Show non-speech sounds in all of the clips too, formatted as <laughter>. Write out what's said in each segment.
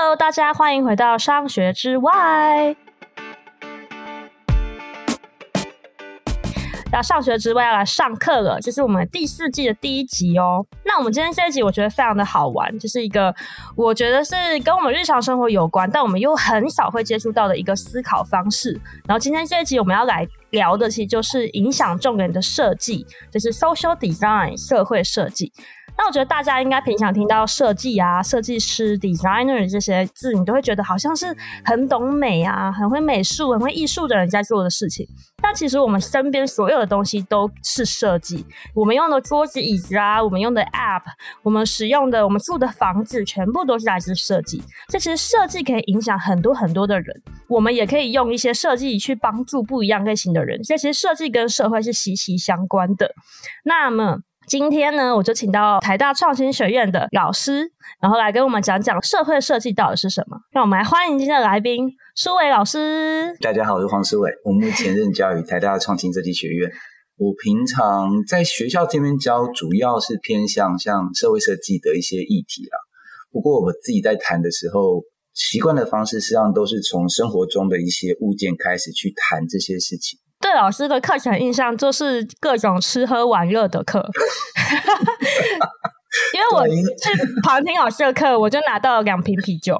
Hello，大家欢迎回到商学之外。上学之外要来上课了，这是我们第四季的第一集哦。那我们今天这一集我觉得非常的好玩，就是一个我觉得是跟我们日常生活有关，但我们又很少会接触到的一个思考方式。然后今天这一集我们要来聊的，其实就是影响众人的设计，就是 social design 社会设计。那我觉得大家应该平常听到设计啊、设计师 designer 这些字，你都会觉得好像是很懂美啊、很会美术、很会艺术的人在做的事情。但其实我们身边所有的东西都是设计，我们用的桌子、椅子啊，我们用的 app，我们使用的、我们住的房子，全部都是来自设计。这其实设计可以影响很多很多的人，我们也可以用一些设计去帮助不一样类型的人。所以其实设计跟社会是息息相关的。那么。今天呢，我就请到台大创新学院的老师，然后来跟我们讲讲社会设计到底是什么。让我们来欢迎今天的来宾，书纬老师。大家好，我是黄书纬，我目前任教于台大创新设计学院。我平常在学校这边教，主要是偏向像社会设计的一些议题啦。不过我自己在谈的时候，习惯的方式实际上都是从生活中的一些物件开始去谈这些事情。对老师的课程印象就是各种吃喝玩乐的课，<laughs> 因为我去旁听老师的课，我就拿到了两瓶啤酒。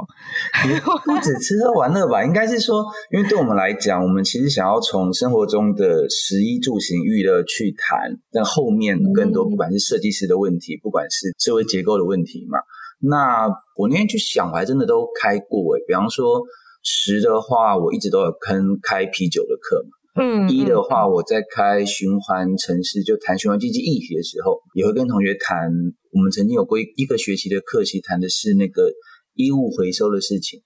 不止吃喝玩乐吧，应该是说，因为对我们来讲，我们其实想要从生活中的食衣住行娱乐去谈，但后面更多不管是设计师的问题，不管是社会结构的问题嘛。那我那天去想，我还真的都开过诶，比方说食的话，我一直都有跟开啤酒的课嘛。嗯，一的话，我在开循环城市，就谈循环经济议题的时候，也会跟同学谈。我们曾经有过一个学期的课期，谈的是那个衣物回收的事情。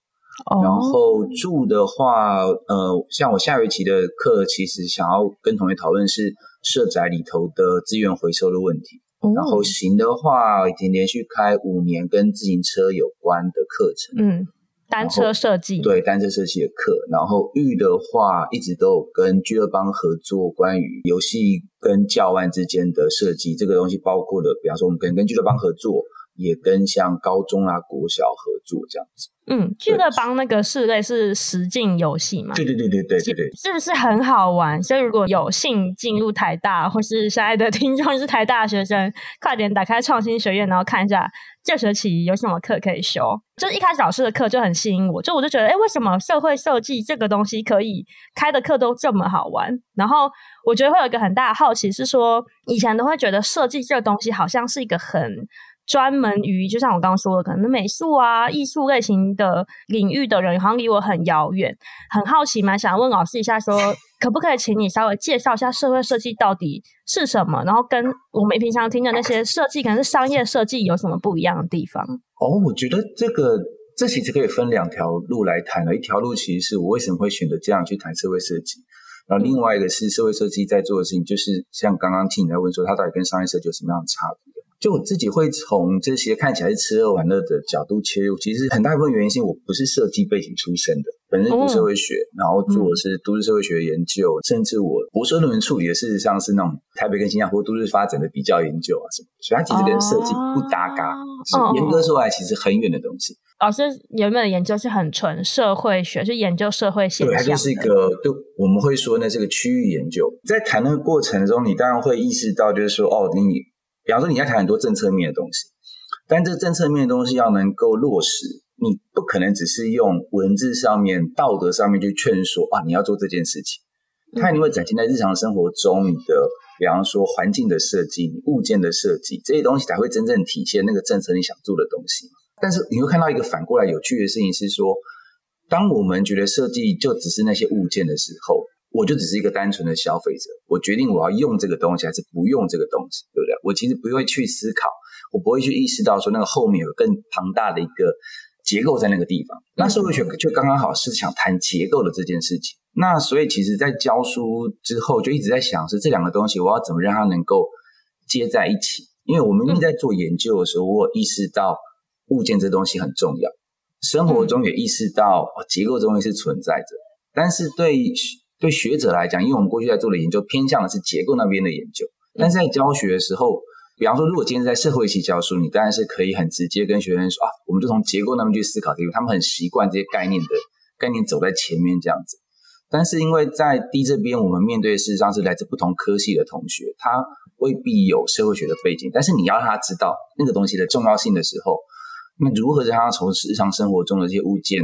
哦。然后住的话，呃，像我下学期的课，其实想要跟同学讨论是社宅里头的资源回收的问题。哦。然后行的话，已经连续开五年跟自行车有关的课程。嗯。单车设计，对，单车设计的课，然后玉的话一直都有跟俱乐邦合作，关于游戏跟教案之间的设计，这个东西包括了，比方说我们可能跟俱乐邦合作，也跟像高中啊、国小合作这样子。嗯，俱乐帮那个室内是实境游戏嘛？对对对对对对对，是不是很好玩？所以如果有幸进入台大，或是现在的 <laughs> 听众是台大的学生，快点打开创新学院，然后看一下这学期有什么课可以修。就一开始老师的课就很吸引我，就我就觉得，哎，为什么社会设计这个东西可以开的课都这么好玩？然后我觉得会有一个很大的好奇是说，以前都会觉得设计这个东西好像是一个很。专门于就像我刚刚说的，可能美术啊、艺术类型的领域的人，好像离我很遥远。很好奇嘛，想问老师一下说，说可不可以请你稍微介绍一下社会设计到底是什么？然后跟我们平常听的那些设计，可能是商业设计，有什么不一样的地方？哦，我觉得这个这其实可以分两条路来谈了。一条路其实是我为什么会选择这样去谈社会设计，然后另外一个是社会设计在做的事情，就是像刚刚听你在问说，它到底跟商业设计有什么样的差别？就我自己会从这些看起来是吃喝玩乐的角度切入，其实很大一部分原因是我不是设计背景出身的，本身读社会学，然后做的是都市社会学研究，甚至我博士论文处理的事实上是那种台北跟新加坡都市发展的比较研究啊什么，所以它其实跟设计不搭嘎，是严格说来其实很远的东西。老师原本的研究是很纯社会学，是研究社会现象，对，它就是一个，就我们会说那是个区域研究，在谈的过程中，你当然会意识到，就是说，哦，你。比方说，你要谈很多政策面的东西，但这政策面的东西要能够落实，你不可能只是用文字上面、道德上面去劝说啊，你要做这件事情。它一定会展现在日常生活中，你的，比方说环境的设计、你物件的设计这些东西，才会真正体现那个政策你想做的东西。但是你会看到一个反过来有趣的事情是说，当我们觉得设计就只是那些物件的时候。我就只是一个单纯的消费者，我决定我要用这个东西还是不用这个东西，对不对？我其实不会去思考，我不会去意识到说那个后面有更庞大的一个结构在那个地方。那社会学就刚刚好是想谈结构的这件事情。那所以其实，在教书之后，就一直在想是这两个东西，我要怎么让它能够接在一起？因为我们一直在做研究的时候，我有意识到物件这东西很重要，生活中也意识到结构这东西是存在着，但是对。对学者来讲，因为我们过去在做的研究偏向的是结构那边的研究，但是在教学的时候，比方说，如果今天在社会系教书，你当然是可以很直接跟学生说啊，我们就从结构那边去思考，因为他们很习惯这些概念的概念走在前面这样子。但是因为在 D 这边，我们面对事实上是来自不同科系的同学，他未必有社会学的背景，但是你要让他知道那个东西的重要性的时候，那如何让他从日常生活中的这些物件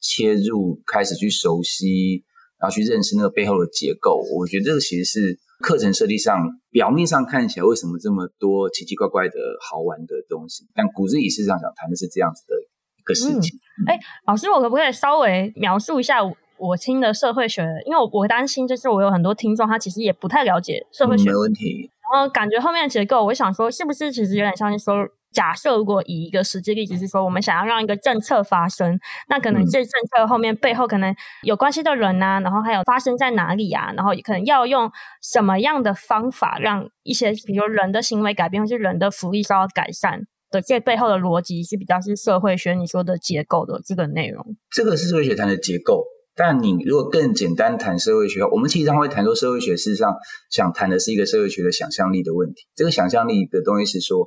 切入，开始去熟悉，然后去认识那个背后的结构，我觉得这个其实是。课程设计上，表面上看起来为什么这么多奇奇怪怪的好玩的东西？但骨子里事实上想谈的是这样子的一个事情。哎、嗯欸，老师，我可不可以稍微描述一下我听的社会学？因为我我担心就是我有很多听众，他其实也不太了解社会学。嗯、没问题。然后感觉后面的结构，我想说，是不是其实有点像是说？假设如果以一个实际例子是说，我们想要让一个政策发生，那可能这政策后面背后可能有关系的人啊，然后还有发生在哪里啊，然后可能要用什么样的方法让一些比如人的行为改变，或是人的福利受到改善的这背后的逻辑是比较是社会学你说的结构的这个内容。这个是社会学谈的结构，但你如果更简单谈社会学，我们其实上会谈说社会学事实上想谈的是一个社会学的想象力的问题。这个想象力的东西是说。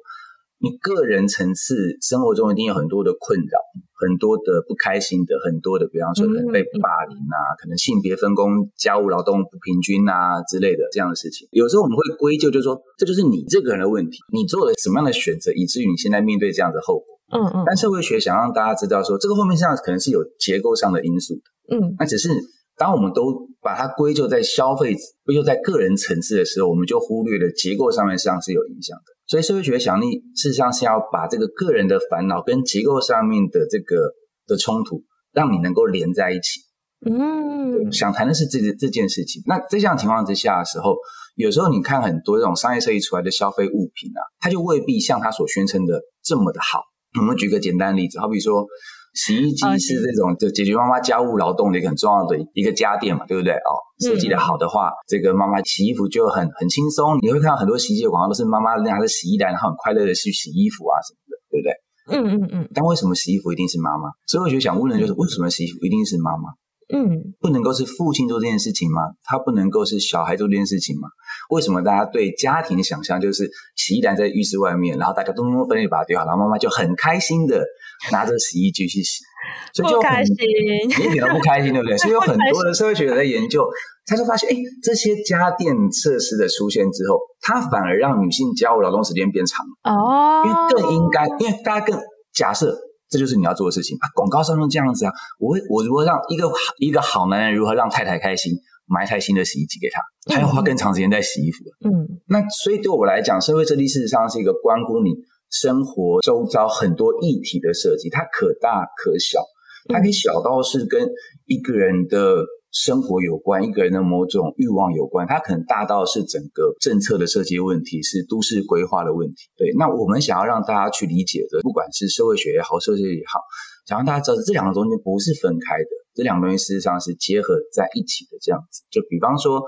你个人层次生活中一定有很多的困扰，很多的不开心的，很多的，比方说可能被霸凌啊，可能性别分工、家务劳动不平均啊之类的这样的事情。有时候我们会归咎，就是说这就是你这个人的问题，你做了什么样的选择，以至于你现在面对这样的后果。嗯嗯。但社会学想让大家知道说，这个后面上可能是有结构上的因素的。嗯。那只是当我们都把它归咎在消费、归咎在个人层次的时候，我们就忽略了结构上面上是有影响的。所以社会学想力事实上是要把这个个人的烦恼跟结构上面的这个的冲突，让你能够连在一起。嗯，想谈的是这这件事情。那在这样情况之下的时候，有时候你看很多这种商业设计出来的消费物品啊，它就未必像它所宣称的这么的好。我们举个简单的例子，好比说。洗衣机是这种就解决妈妈家务劳动的一个很重要的一个家电嘛，对不对？哦，设计的好的话，嗯、这个妈妈洗衣服就很很轻松。你会看到很多洗衣机的广告都是妈妈拿着洗衣篮，然后很快乐的去洗衣服啊什么的，对不对？嗯嗯嗯。但为什么洗衣服一定是妈妈？所以我就想问的就是，为什么洗衣服一定是妈妈？嗯，不能够是父亲做这件事情吗？他不能够是小孩做这件事情吗？为什么大家对家庭的想象就是洗衣篮在浴室外面，然后大家都分类把它丢好，然后妈妈就很开心的拿着洗衣机去洗，<laughs> 所以就很开心，你一点都不开心，对不对？所以有很多的社会学者在研究，他就发现，哎，这些家电设施的出现之后，它反而让女性家务劳动时间变长哦，因为更应该，因为大家更假设。这就是你要做的事情啊！广告上都这样子啊，我会我如何让一个一个好男人如何让太太开心，买一台新的洗衣机给他，他要花更长时间在洗衣服。嗯，那所以对我来讲，社会设计事实上是一个关乎你生活周遭很多议题的设计，它可大可小，它可以小到是跟一个人的。生活有关，一个人的某种欲望有关，它可能大到是整个政策的设计问题，是都市规划的问题。对，那我们想要让大家去理解的，不管是社会学也好，社会学也好，想让大家知道这两个东西不是分开的，这两个东西事实上是结合在一起的。这样子，就比方说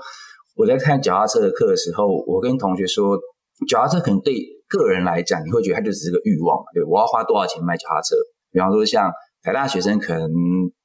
我在看脚踏车的课的时候，我跟同学说，脚踏车可能对个人来讲，你会觉得它就只是个欲望嘛，对，我要花多少钱买脚踏车？比方说像。台大学生可能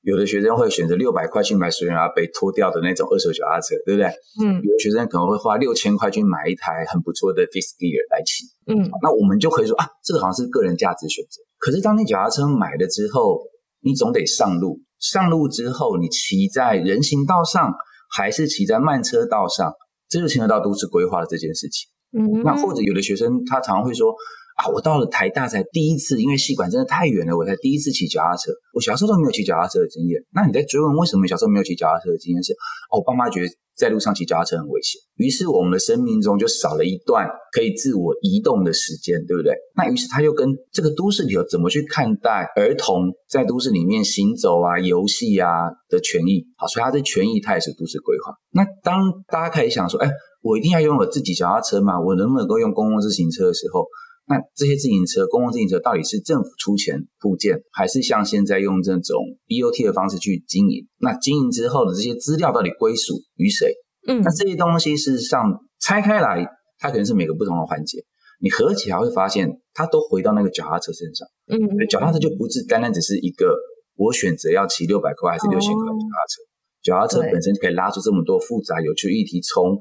有的学生会选择六百块去买水牛被脱掉的那种二手脚踏车，对不对？嗯。有的学生可能会花六千块去买一台很不错的 fifth gear 来骑。嗯。那我们就可以说啊，这个好像是个人价值选择。可是当你脚踏车买了之后，你总得上路。上路之后，你骑在人行道上，还是骑在慢车道上，这就牵扯到都市规划的这件事情。嗯。那或者有的学生他常常会说。啊，我到了台大才第一次，因为系馆真的太远了，我才第一次骑脚踏车。我小时候都没有骑脚踏车的经验。那你在追问为什么小时候没有骑脚踏车的经验是？哦，我爸妈觉得在路上骑脚踏车很危险，于是我们的生命中就少了一段可以自我移动的时间，对不对？那于是他又跟这个都市里头怎么去看待儿童在都市里面行走啊、游戏啊的权益？好，所以他的权益，他也是都市规划。那当大家开始想说，哎，我一定要拥有自己脚踏车吗？我能不能够用公共自行车的时候？那这些自行车，公共自行车到底是政府出钱铺建，还是像现在用这种 BOT 的方式去经营？那经营之后的这些资料到底归属于谁？嗯，那这些东西事实上拆开来，它可能是每个不同的环节，你合起来会发现，它都回到那个脚踏车身上。嗯，脚踏车就不是单单只是一个我选择要骑六百块还是六千块的脚踏车，脚踏车本身就可以拉出这么多复杂有趣议题，从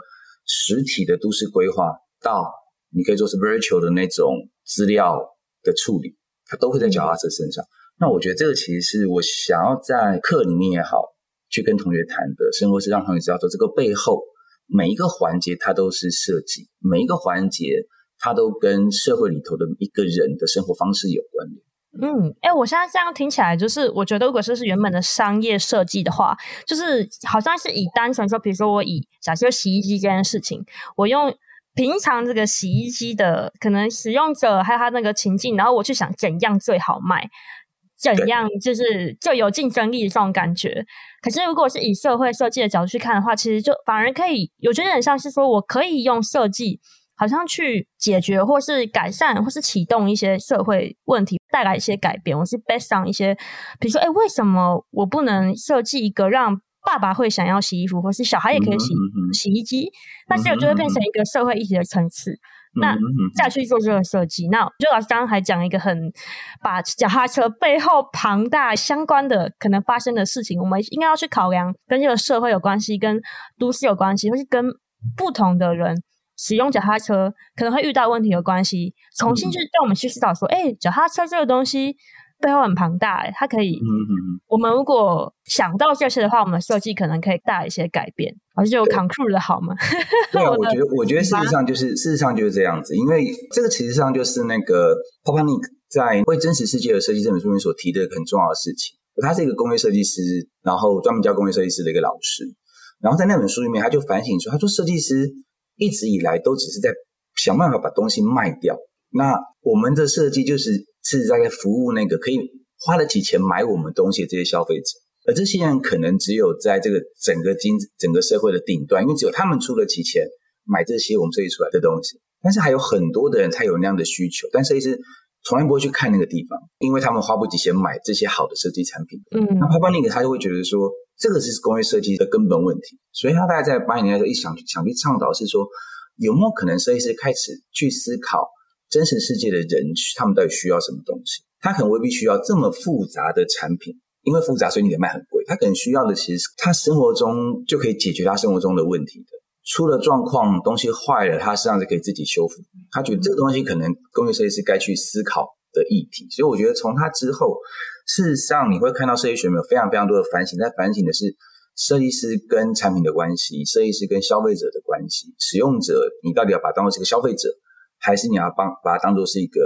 实体的都市规划到。你可以做是 virtual 的那种资料的处理，它都会在脚踏车身上。那我觉得这个其实是我想要在课里面也好，去跟同学谈的，生活是让同学知道说，这个背后每一个环节它都是设计，每一个环节它都跟社会里头的一个人的生活方式有关联。嗯，哎，我现在这样听起来，就是我觉得，如果说是原本的商业设计的话，就是好像是以单纯说，比如说我以假设洗衣机这件事情，我用平常这个洗衣机的可能使用者还有他那个情境，然后我去想怎样最好卖，怎样就是最有竞争力的这种感觉。可是如果是以社会设计的角度去看的话，其实就反而可以，我觉得很像是说我可以用设计。好像去解决或是改善或是启动一些社会问题，带来一些改变。我是 based on 一些，比如说，哎，为什么我不能设计一个让爸爸会想要洗衣服，或是小孩也可以洗、嗯、洗衣机？那这个就会变成一个社会议题的层次。嗯、那再去做这个设计，那就老师刚刚还讲一个很把脚踏车背后庞大相关的可能发生的事情，我们应该要去考量跟这个社会有关系，跟都市有关系，或是跟不同的人。使用脚踏车可能会遇到问题的关系，重新去让我们去思考说，哎、嗯，脚踏车这个东西背后很庞大，哎，它可以，嗯嗯嗯，我们如果想到这些的话，我们的设计可能可以带来一些改变，而且就 conclude 的好吗？对，<laughs> 我觉得，我觉得事实上就是，事实上就是这样子，因为这个其实上就是那个 Popanic 在《为真实世界而设计》这本书里面所提的很重要的事情。他是一个工业设计师，然后专门教工业设计师的一个老师，然后在那本书里面，他就反省说，他说设计师。一直以来都只是在想办法把东西卖掉。那我们的设计就是是在服务那个可以花得起钱买我们东西的这些消费者，而这些人可能只有在这个整个经整个社会的顶端，因为只有他们出得起钱买这些我们设计出来的东西。但是还有很多的人他有那样的需求，但设计师从来不会去看那个地方，因为他们花不起钱买这些好的设计产品。嗯，那 Popanic 他就会觉得说。这个是工业设计的根本问题，所以他大概在八零年代一想想去倡导是说，有没有可能设计师开始去思考真实世界的人，他们到底需要什么东西？他可能未必需要这么复杂的产品，因为复杂所以你得卖很贵。他可能需要的其实他生活中就可以解决他生活中的问题的，出了状况东西坏了，他实际上是可以自己修复。他觉得这个东西可能工业设计师该去思考的议题，所以我觉得从他之后。事实上，你会看到设计学里面有非常非常多的反省，在反省的是设计师跟产品的关系，设计师跟消费者的关系，使用者你到底要把它当做是个消费者，还是你要帮把它当做是一个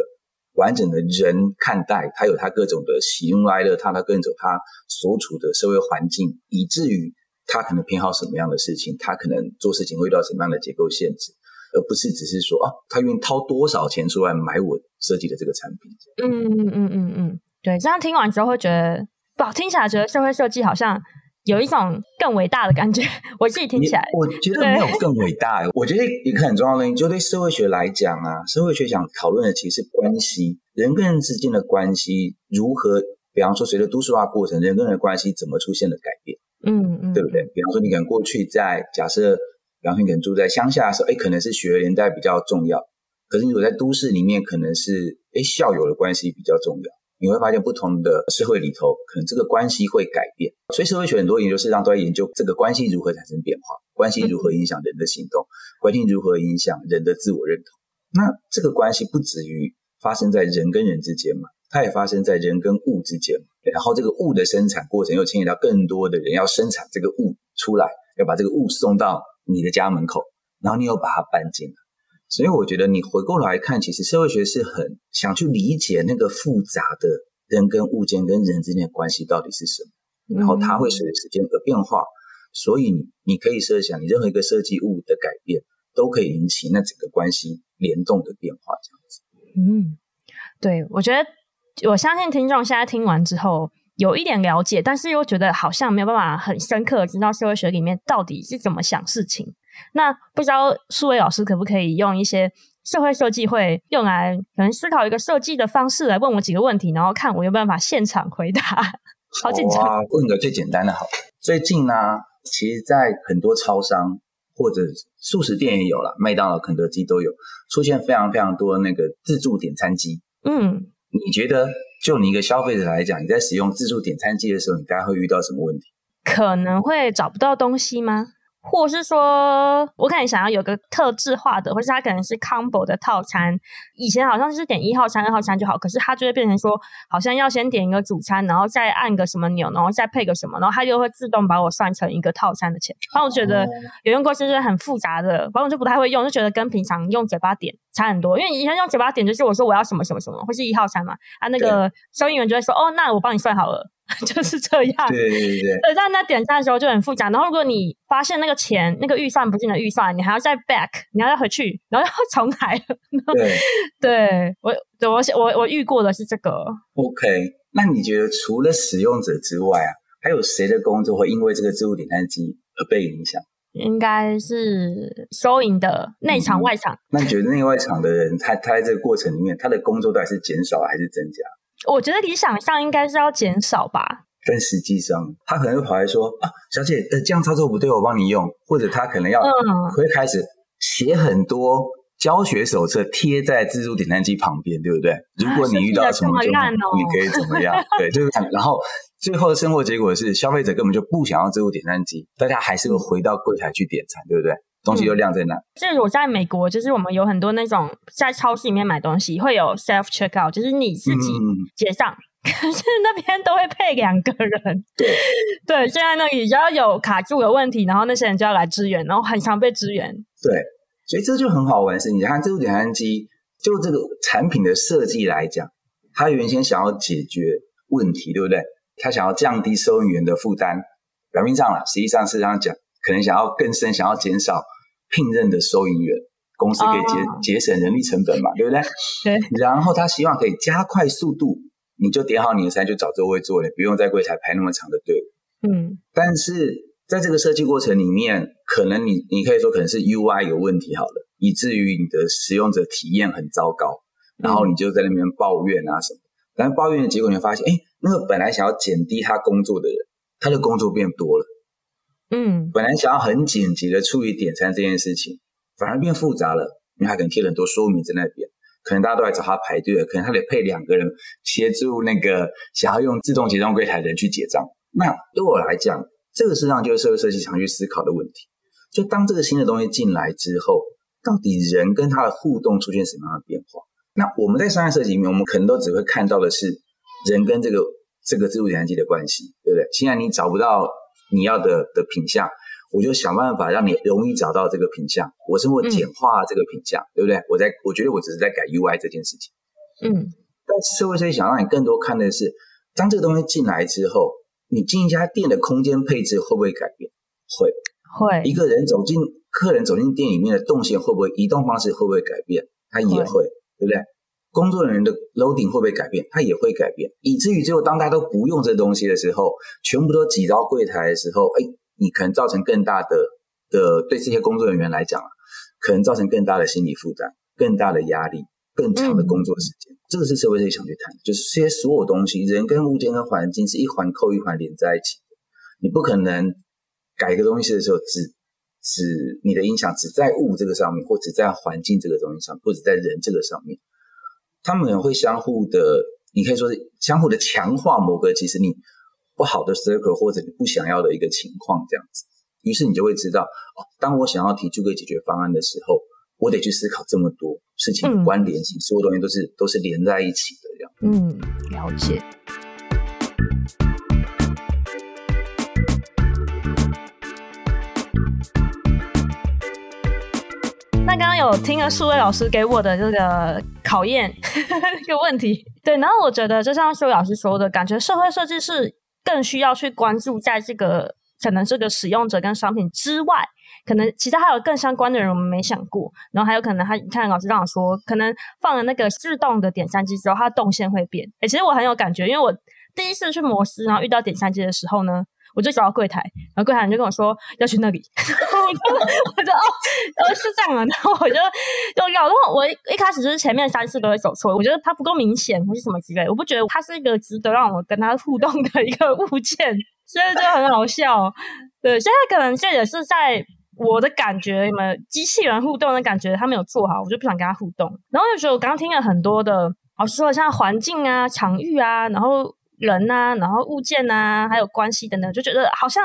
完整的人看待？他有他各种的喜怒哀乐，他他各种他所处的社会环境，以至于他可能偏好什么样的事情，他可能做事情会遇到什么样的结构限制，而不是只是说啊，他愿意掏多少钱出来买我设计的这个产品。嗯嗯嗯嗯嗯。嗯对，这样听完之后会觉得，不，听起来觉得社会设计好像有一种更伟大的感觉。<laughs> 我自己听起来，我觉得没有更伟大。我觉得一个很重要的东西，就对社会学来讲啊，社会学想讨论的其实是关系，人跟人之间的关系如何，比方说随着都市化过程，人跟人的关系怎么出现了改变？嗯嗯，对不对？比方说你可能过去在假设，比方说你可能住在乡下的时候，哎，可能是血缘连带比较重要，可是你如果在都市里面，可能是哎校友的关系比较重要。你会发现，不同的社会里头，可能这个关系会改变。所以社会学很多研究，事实上都在研究这个关系如何产生变化，关系如何影响人的行动，关系如何影响人的自我认同。那这个关系不止于发生在人跟人之间嘛，它也发生在人跟物之间。然后这个物的生产过程又牵扯到更多的人要生产这个物出来，要把这个物送到你的家门口，然后你又把它搬进来。所以我觉得你回过来看，其实社会学是很想去理解那个复杂的人跟物件跟人之间的关系到底是什么，然后它会随着时间而变化。所以你你可以设想，你任何一个设计物的改变，都可以引起那整个关系联动的变化，这样子。嗯，对，我觉得我相信听众现在听完之后有一点了解，但是又觉得好像没有办法很深刻知道社会学里面到底是怎么想事情。那不知道数位老师可不可以用一些社会设计会用来可能思考一个设计的方式来问我几个问题，然后看我有办法现场回答。好紧张啊！问个最简单的好。最近呢，其实，在很多超商或者素食店也有了，麦当劳、肯德基都有出现非常非常多那个自助点餐机。嗯，你觉得就你一个消费者来讲，你在使用自助点餐机的时候，你大概会遇到什么问题？可能会找不到东西吗？或是说，我可能想要有个特制化的，或是它可能是 combo 的套餐。以前好像是点一号餐、二号餐就好，可是它就会变成说，好像要先点一个主餐，然后再按个什么钮，然后再配个什么，然后它就会自动把我算成一个套餐的钱。然后我觉得有用过，就是很复杂的，反正我就不太会用，就觉得跟平常用嘴巴点差很多。因为以前用嘴巴点，就是我说我要什么什么什么，或是一号餐嘛，啊，那个收银员就会说，哦，那我帮你算好了。<laughs> 就是这样，对对对对。但在点赞的时候就很复杂。然后如果你发现那个钱、那个预算不是你的预算，你还要再 back，你要再回去，然后 <laughs> 要重来。<laughs> 对，对我，我我我遇过的是这个。OK，那你觉得除了使用者之外啊，还有谁的工作会因为这个自助点餐机而被影响？应该是收银的内场、外场。嗯、那你觉得内外场的人，他他在这个过程里面，他的工作到底是减少还是增加？我觉得理想上应该是要减少吧，但实际上他可能会跑来说啊，小姐，呃，这样操作不对，我帮你用，或者他可能要会开始写很多教学手册贴在自助点餐机旁边，对不对？如果你遇到什么状况，你可以怎么样？对，就是然后最后的生活结果是，消费者根本就不想要自助点餐机，大家还是会回到柜台去点餐，对不对？东西就晾在那。就是我在美国，就是我们有很多那种在超市里面买东西会有 self checkout，就是你自己结账，嗯、<laughs> 可是那边都会配两个人。对 <laughs> 对，现在那里只要有卡住的问题，然后那些人就要来支援，然后很常被支援。对，所以这就很好玩的是，你看自助点餐机，就这个产品的设计来讲，它原先想要解决问题，对不对？他想要降低收银员的负担，表面上了，实际上是这样讲，可能想要更深，想要减少。聘任的收银员，公司可以节节、oh. 省人力成本嘛，对不对？对。然后他希望可以加快速度，你就点好你的餐，就找座位坐了，不用在柜台排那么长的队。嗯。但是在这个设计过程里面，可能你你可以说可能是 UI 有问题好了，以至于你的使用者体验很糟糕，然后你就在那边抱怨啊什么。嗯、但是抱怨的结果，你会发现，哎，那个本来想要减低他工作的人，他的工作变多了。嗯，本来想要很简洁的处理点餐这件事情，反而变复杂了，因为他可能贴了很多说明在那边，可能大家都来找他排队了，可能他得配两个人协助那个想要用自动结账柜台的人去结账。那对我来讲，这个实上就是社会设计常去思考的问题。就当这个新的东西进来之后，到底人跟他的互动出现什么样的变化？那我们在商业设计里面，我们可能都只会看到的是人跟这个这个自助点餐机的关系，对不对？现在你找不到。你要的的品相，我就想办法让你容易找到这个品相。我是会简化这个品相，嗯、对不对？我在我觉得我只是在改 UI 这件事情。嗯，但社会设计想让你更多看的是，当这个东西进来之后，你进一家店的空间配置会不会改变？会，会。一个人走进，客人走进店里面的动线会不会移动方式会不会改变？它也会，会对不对？工作人员的 loading 会不会改变？它也会改变，以至于最后当大家都不用这东西的时候，全部都挤到柜台的时候，哎，你可能造成更大的的对这些工作人员来讲，可能造成更大的心理负担、更大的压力、更长的工作时间。这个是社会最想去谈，就是这些所有东西，人跟物件跟环境是一环扣一环连在一起的。你不可能改一个东西的时候，只只你的影响只在物这个上面，或只在环境这个东西上，或者在人这个上面。他们也会相互的，你可以说是相互的强化某个其实你不好的 circle 或者你不想要的一个情况这样子，于是你就会知道，哦，当我想要提出个解决方案的时候，我得去思考这么多事情的关联性，嗯、所有东西都是都是连在一起的这样。嗯，了解。有听了数位老师给我的这个考验 <laughs> 这个问题，对，然后我觉得就像数位老师说的，感觉社会设计是更需要去关注在这个可能这个使用者跟商品之外，可能其他还有更相关的人我们没想过，然后还有可能他你看老师这样说，可能放了那个自动的点餐机之后，它的动线会变。哎，其实我很有感觉，因为我第一次去摩斯，然后遇到点餐机的时候呢。我就找到柜台，然后柜台人就跟我说要去那里，<laughs> 我就我就哦，呃是这样啊，然后我就就要，然后我一一开始就是前面三次都会走错，我觉得它不够明显或是什么之类，我不觉得它是一个值得让我跟它互动的一个物件，所以就很好笑。对，现在可能这也是在我的感觉，你们机器人互动的感觉，他没有做好，我就不想跟他互动。然后有时候我刚刚听了很多的老师说，像环境啊、场域啊，然后。人呐、啊，然后物件呐、啊，还有关系等等，就觉得好像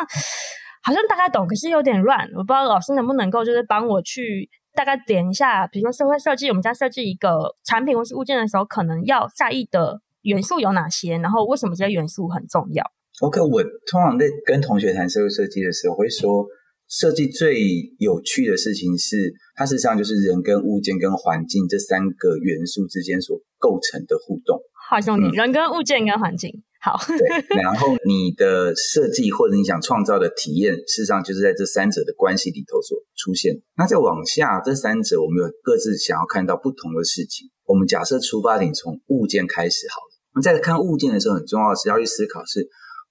好像大概懂，可是有点乱，我不知道老师能不能够就是帮我去大概点一下，比如说社会设计，我们在设计一个产品或是物件的时候，可能要在意的元素有哪些，然后为什么这些元素很重要？OK，我通常在跟同学谈社会设计的时候，会说。设计最有趣的事情是，它实际上就是人跟物件跟环境这三个元素之间所构成的互动。好，兄弟，嗯、人跟物件跟环境，好。对，然后你的设计或者你想创造的体验，事实上就是在这三者的关系里头所出现。那再往下，这三者我们有各自想要看到不同的事情。我们假设出发点从物件开始好了。我们在看物件的时候，很重要的是要去思考，是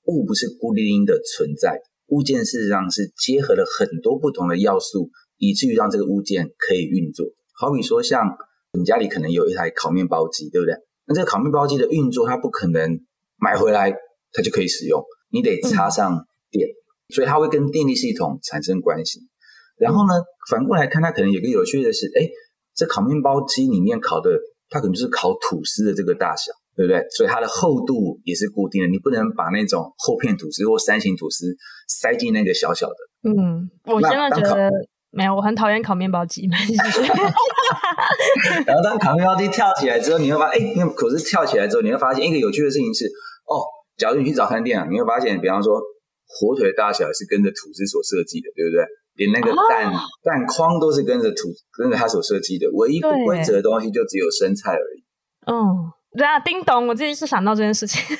物不是孤零零的存在。物件事实上是结合了很多不同的要素，以至于让这个物件可以运作。好比说，像你家里可能有一台烤面包机，对不对？那这个烤面包机的运作，它不可能买回来它就可以使用，你得插上电，嗯、所以它会跟电力系统产生关系。然后呢，反过来看，它可能有个有趣的是，哎，这烤面包机里面烤的，它可能就是烤吐司的这个大小。对不对？所以它的厚度也是固定的，你不能把那种厚片吐司或三型吐司塞进那个小小的。嗯，我真的觉得没有，我很讨厌烤面包机。<laughs> 然后当烤面包机跳起来之后，你会发现，哎，那可是跳起来之后，你会发现一个有趣的事情是，哦，假如你去早餐店啊，你会发现，比方说火腿的大小是跟着吐司所设计的，对不对？连那个蛋、哦、蛋框都是跟着吐跟着它所设计的，唯一不规则的东西就只有生菜而已。嗯。对啊，叮咚！我自己是想到这件事情。<laughs>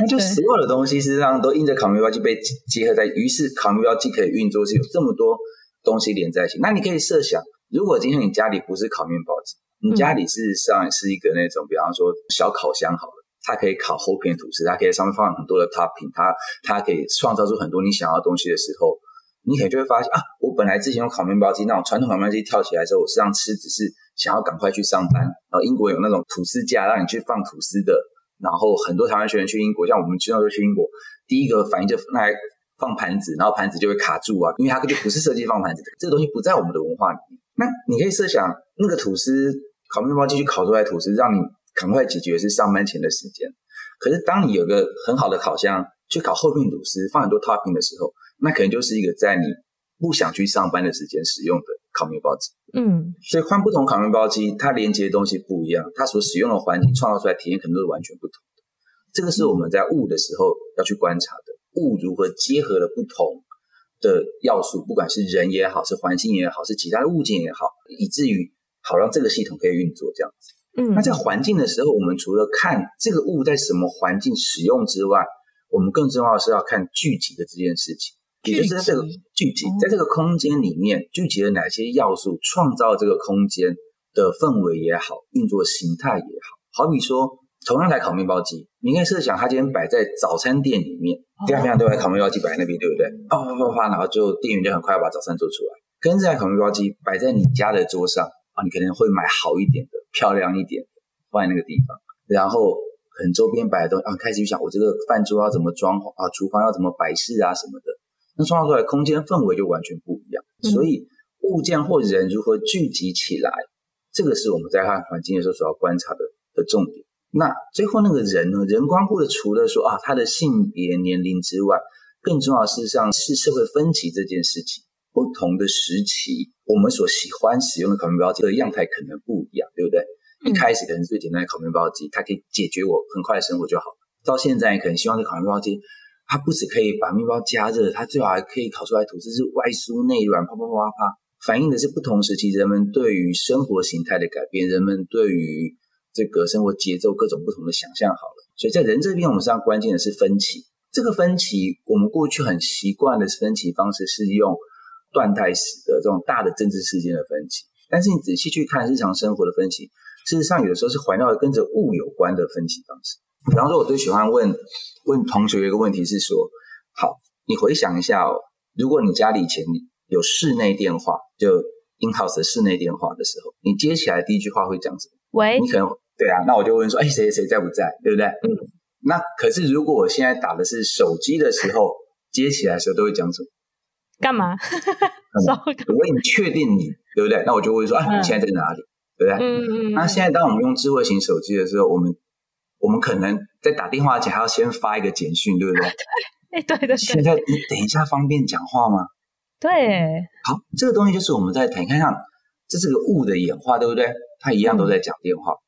那就所有的东西实际上都因着烤面包机被结合在，于是烤面包机可以运作，是有这么多东西连在一起。那你可以设想，如果今天你家里不是烤面包机，你家里事实上是一个那种，比方说小烤箱好了，它可以烤厚片吐司，它可以在上面放很多的 topping，它它可以创造出很多你想要的东西的时候，你可能就会发现啊，我本来之前用烤面包机那种传统烤面包机跳起来之后，我实际上吃只是。想要赶快去上班，然后英国有那种吐司架让你去放吐司的，然后很多台湾学生去英国，像我们经常都去英国，第一个反应就拿来放盘子，然后盘子就会卡住啊，因为它根本不是设计放盘子的，这个东西不在我们的文化里面。那你可以设想，那个吐司烤面包机去烤出来吐司，让你赶快解决是上班前的时间。可是当你有个很好的烤箱去烤厚片吐司，放很多 topping 的时候，那可能就是一个在你不想去上班的时间使用的。烤面包机，嗯，所以换不同烤面包机，它连接的东西不一样，它所使用的环境创造出来体验可能都是完全不同的。这个是我们在物的时候要去观察的，物如何结合了不同的要素，不管是人也好，是环境也好，是其他的物件也好，以至于好让这个系统可以运作这样子。嗯，那在环境的时候，我们除了看这个物在什么环境使用之外，我们更重要的是要看聚集的这件事情。也就是在这个聚集，在这个空间里面聚集了哪些要素，创造这个空间的氛围也好，运作形态也好。好比说，同样台烤面包机，你可以设想它今天摆在早餐店里面，非常非常多台烤面包机摆在那边，对不对？啪啪啪啪，然后就店员就很快把早餐做出来。跟这台烤面包机摆在你家的桌上啊，你可能会买好一点的、漂亮一点的放在那个地方，然后可能周边摆的东西啊，开始就想我这个饭桌要怎么装潢啊，厨房要怎么摆饰啊什么的。那创造出来空间氛围就完全不一样，所以物件或人如何聚集起来，这个是我们在看环境的时候所要观察的的重点。那最后那个人呢？人光顾的除了说啊他的性别、年龄之外，更重要的事实上是社会分歧这件事情。不同的时期，我们所喜欢使用的烤面包机的样态可能不一样，对不对？一开始可能是最简单的烤面包机，它可以解决我很快的生活就好。到现在可能希望这烤面包机。它不只可以把面包加热，它最好还可以烤出来吐司是外酥内软，啪啪啪啪啪，反映的是不同时期人们对于生活形态的改变，人们对于这个生活节奏各种不同的想象。好了，所以在人这边，我们实际上关键的是分歧。这个分歧，我们过去很习惯的分歧方式是用断代史的这种大的政治事件的分歧，但是你仔细去看日常生活的分歧，事实上有的时候是环绕着跟着物有关的分歧方式。比方说，我最喜欢问问同学一个问题是说：好，你回想一下哦，如果你家里以前有室内电话，就 in house 的室内电话的时候，你接起来第一句话会讲什么？喂，你可能对啊，那我就问说：哎，谁谁在不在？对不对？嗯。那可是如果我现在打的是手机的时候，接起来的时候都会讲什么？干嘛？<laughs> 我问你确定你对不对？那我就会说：啊，你现在在哪里？对不对？嗯嗯。那现在当我们用智慧型手机的时候，我们我们可能在打电话前还要先发一个简讯，对不对？<laughs> 哎，对对对。现在你等一下方便讲话吗？对。好，这个东西就是我们在谈，看看这是个物的演化，对不对？它一样都在讲电话，嗯、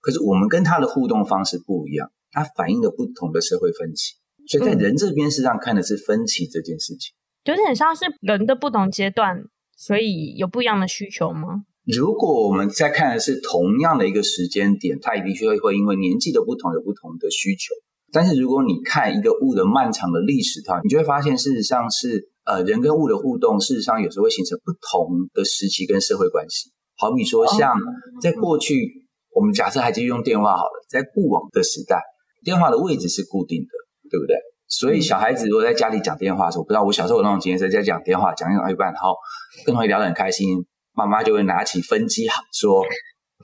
可是我们跟它的互动方式不一样，它反映了不同的社会分歧。所以在人这边，实际上看的是分歧这件事情，有点像是人的不同阶段，所以有不一样的需求吗？如果我们在看的是同样的一个时间点，它也的确会因为年纪的不同有不同的需求。但是如果你看一个物的漫长的历史的话，你就会发现，事实上是呃人跟物的互动，事实上有时候会形成不同的时期跟社会关系。好比说，像在过去，我们假设还继续用电话好了，在固网的时代，电话的位置是固定的。对不对？所以小孩子如果在家里讲电话的时候，我不知道我小时候有那种经验，在家讲电话讲一讲一半，然后跟同学聊得很开心，妈妈就会拿起分机说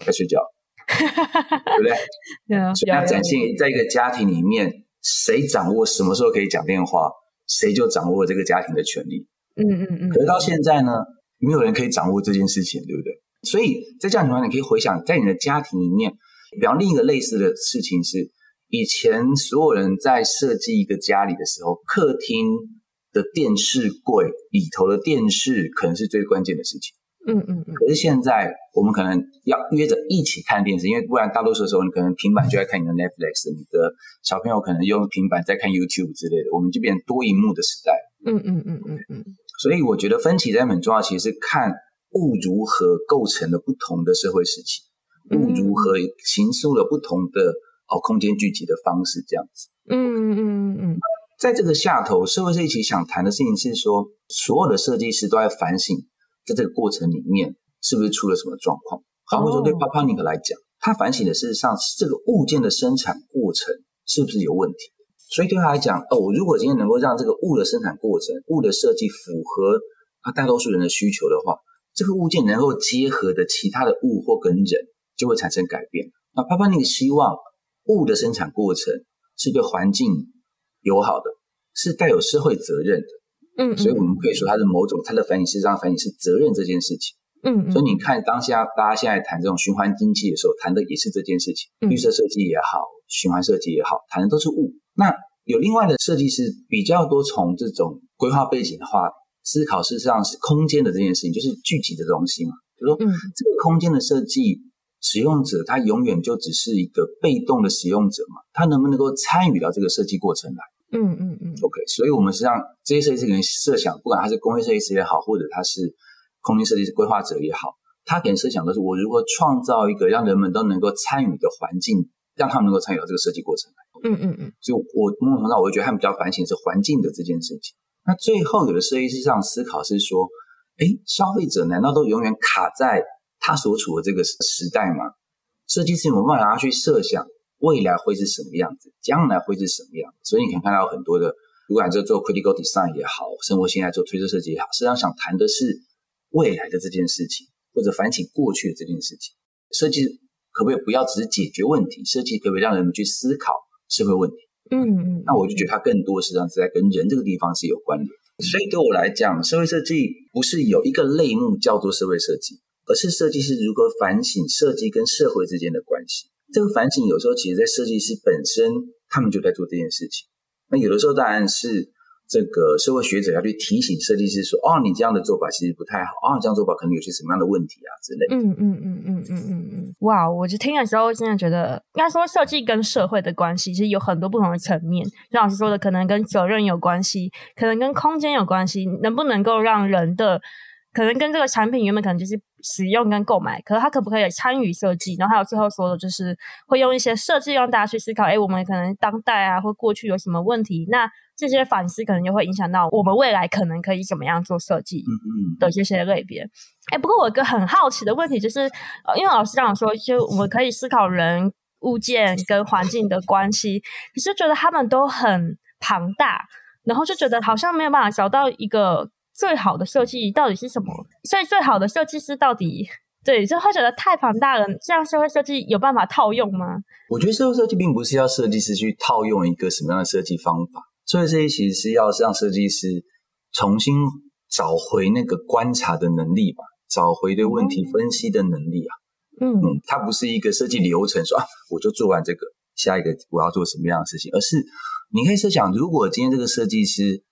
在睡觉，<laughs> 对不对？对啊。所以要展现在一个家庭里面，谁掌握什么时候可以讲电话，谁就掌握这个家庭的权利。嗯嗯嗯。可是到现在呢，没有人可以掌握这件事情，对不对？所以在这样情况下，你可以回想，在你的家庭里面，比方另一个类似的事情是。以前所有人在设计一个家里的时候，客厅的电视柜里头的电视可能是最关键的事情。嗯嗯嗯。可是现在我们可能要约着一起看电视，因为不然大多数的时候你可能平板就在看你的 Netflix，你的小朋友可能用平板在看 YouTube 之类的，我们就变多荧幕的时代。嗯嗯嗯嗯嗯。所以我觉得分歧在很重要，其实是看物如何构成了不同的社会时期，物如何形塑了不同的。哦，空间聚集的方式这样子。嗯嗯嗯嗯，在这个下头，社会设计想谈的事情是说，所有的设计师都在反省，在这个过程里面是不是出了什么状况。好比说，对 Papanik 来讲，他反省的事实上是这个物件的生产过程是不是有问题。所以对他来讲，哦，我如果今天能够让这个物的生产过程、物的设计符合他大多数人的需求的话，这个物件能够结合的其他的物或跟人，就会产生改变。那 Papanik 希望。物的生产过程是对环境友好的，是带有社会责任的。嗯，嗯，所以我们可以说它是某种它的反省，事实上反省是责任这件事情。嗯，嗯，所以你看当下大家现在谈这种循环经济的时候，谈的也是这件事情。嗯，绿色设计也好，循环设计也好，谈的都是物。那有另外的设计师比较多从这种规划背景的话，思考事实上是空间的这件事情，就是聚集的东西嘛。就说，嗯，这个空间的设计。使用者他永远就只是一个被动的使用者嘛，他能不能够参与到这个设计过程来？嗯嗯嗯。OK，所以我们实际上这些设计师可能设想，不管他是工业设计师也好，或者他是空间设计师规划者也好，他可能设想的是我如何创造一个让人们都能够参与的环境，让他们能够参与到这个设计过程来。嗯嗯嗯。所以我某种程度上，我会觉得他们比较反省是环境的这件事情。那最后有的设计师这样思考是说，哎，消费者难道都永远卡在？他所处的这个时代吗，设计师有没有办法去设想未来会是什么样子，将来会是什么样子？所以你可以看到很多的，不管是做 critical design 也好，生活现在做推测设计也好，实际上想谈的是未来的这件事情，或者反省过去的这件事情。设计可不可以不要只是解决问题？设计可不可以让人们去思考社会问题？嗯嗯。那我就觉得它更多实际上是在跟人这个地方是有关联。所以对我来讲，社会设计不是有一个类目叫做社会设计。而是设计师如何反省设计跟社会之间的关系。这个反省有时候其实，在设计师本身，他们就在做这件事情。那有的时候当然是这个社会学者要去提醒设计师说：“哦，你这样的做法其实不太好啊，哦，这样做法可能有些什么样的问题啊之类的。”嗯嗯嗯嗯嗯嗯嗯。哇，我就听的时候真的觉得，应该说设计跟社会的关系其实有很多不同的层面。像老师说的，可能跟责任有关系，可能跟空间有关系，能不能够让人的。可能跟这个产品原本可能就是使用跟购买，可是它可不可以参与设计？然后还有最后说的就是会用一些设计让大家去思考，哎，我们可能当代啊或过去有什么问题？那这些反思可能就会影响到我们未来可能可以怎么样做设计的这些类别。哎，不过我有一个很好奇的问题就是，呃，因为老师这样说，就我们可以思考人、物件跟环境的关系，可是觉得他们都很庞大，然后就觉得好像没有办法找到一个。最好的设计到底是什么？所以最好的设计师到底对，就会觉得太庞大了。这样社会设计有办法套用吗？我觉得社会设计并不是要设计师去套用一个什么样的设计方法，社会设计其实是要让设计师重新找回那个观察的能力吧，找回对问题分析的能力啊。嗯嗯，它不是一个设计流程说啊，我就做完这个，下一个我要做什么样的事情，而是你可以设想，如果今天这个设计师，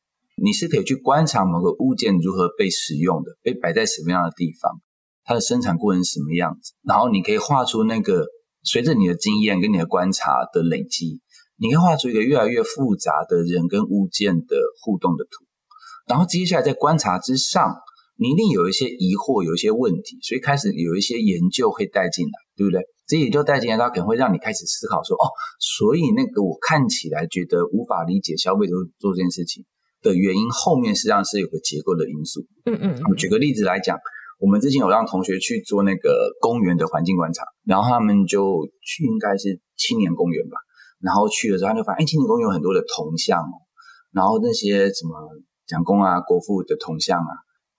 你是可以去观察某个物件如何被使用的，被摆在什么样的地方，它的生产过程是什么样子，然后你可以画出那个随着你的经验跟你的观察的累积，你可以画出一个越来越复杂的人跟物件的互动的图，然后接下来在观察之上，你一定有一些疑惑，有一些问题，所以开始有一些研究会带进来，对不对？这研究带进来，它可能会让你开始思考说，哦，所以那个我看起来觉得无法理解消费者做这件事情的原因，后面实际上是有个结构的因素。嗯嗯。我举个例子来讲，我们之前有让同学去做那个公园的环境观察，然后他们就去应该是青年公园吧，然后去的时候他就发现，哎，青年公园有很多的铜像哦，然后那些什么蒋公啊、国父的铜像啊。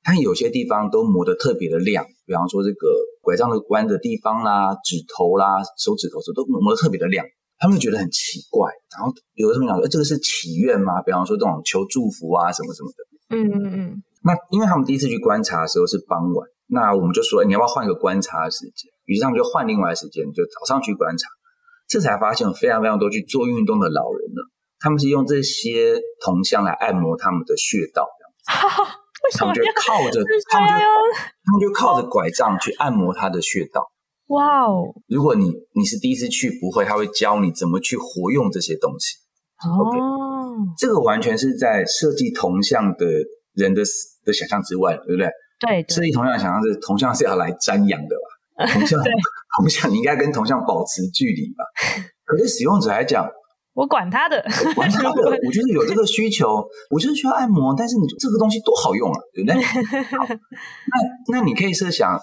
它有些地方都磨得特别的亮，比方说这个拐杖的弯的地方啦、指头啦、手指头这都磨得特别的亮，他们觉得很奇怪。然后有的时候讲说，这个是祈愿吗？比方说这种求祝福啊什么什么的。嗯嗯嗯。那因为他们第一次去观察的时候是傍晚，那我们就说，你要不要换一个观察的时间？于是他们就换另外的时间，就早上去观察。这才发现有非常非常多去做运动的老人呢，他们是用这些铜像来按摩他们的穴道，这样子。他们就靠着，他们就他们就靠着拐杖去按摩他的穴道。哇哦！如果你你是第一次去不会，他会教你怎么去活用这些东西。哦，okay，这个完全是在设计铜像的人的的想象之外，对不对？对，设计铜像的想象是铜像是要来瞻仰的吧？铜像铜像你应该跟铜像保持距离吧？<laughs> 可是使用者来讲。我管他的，管他的，<laughs> 我就是有这个需求，我就是需要按摩。但是你这个东西多好用啊，对不对？那那你可以设想，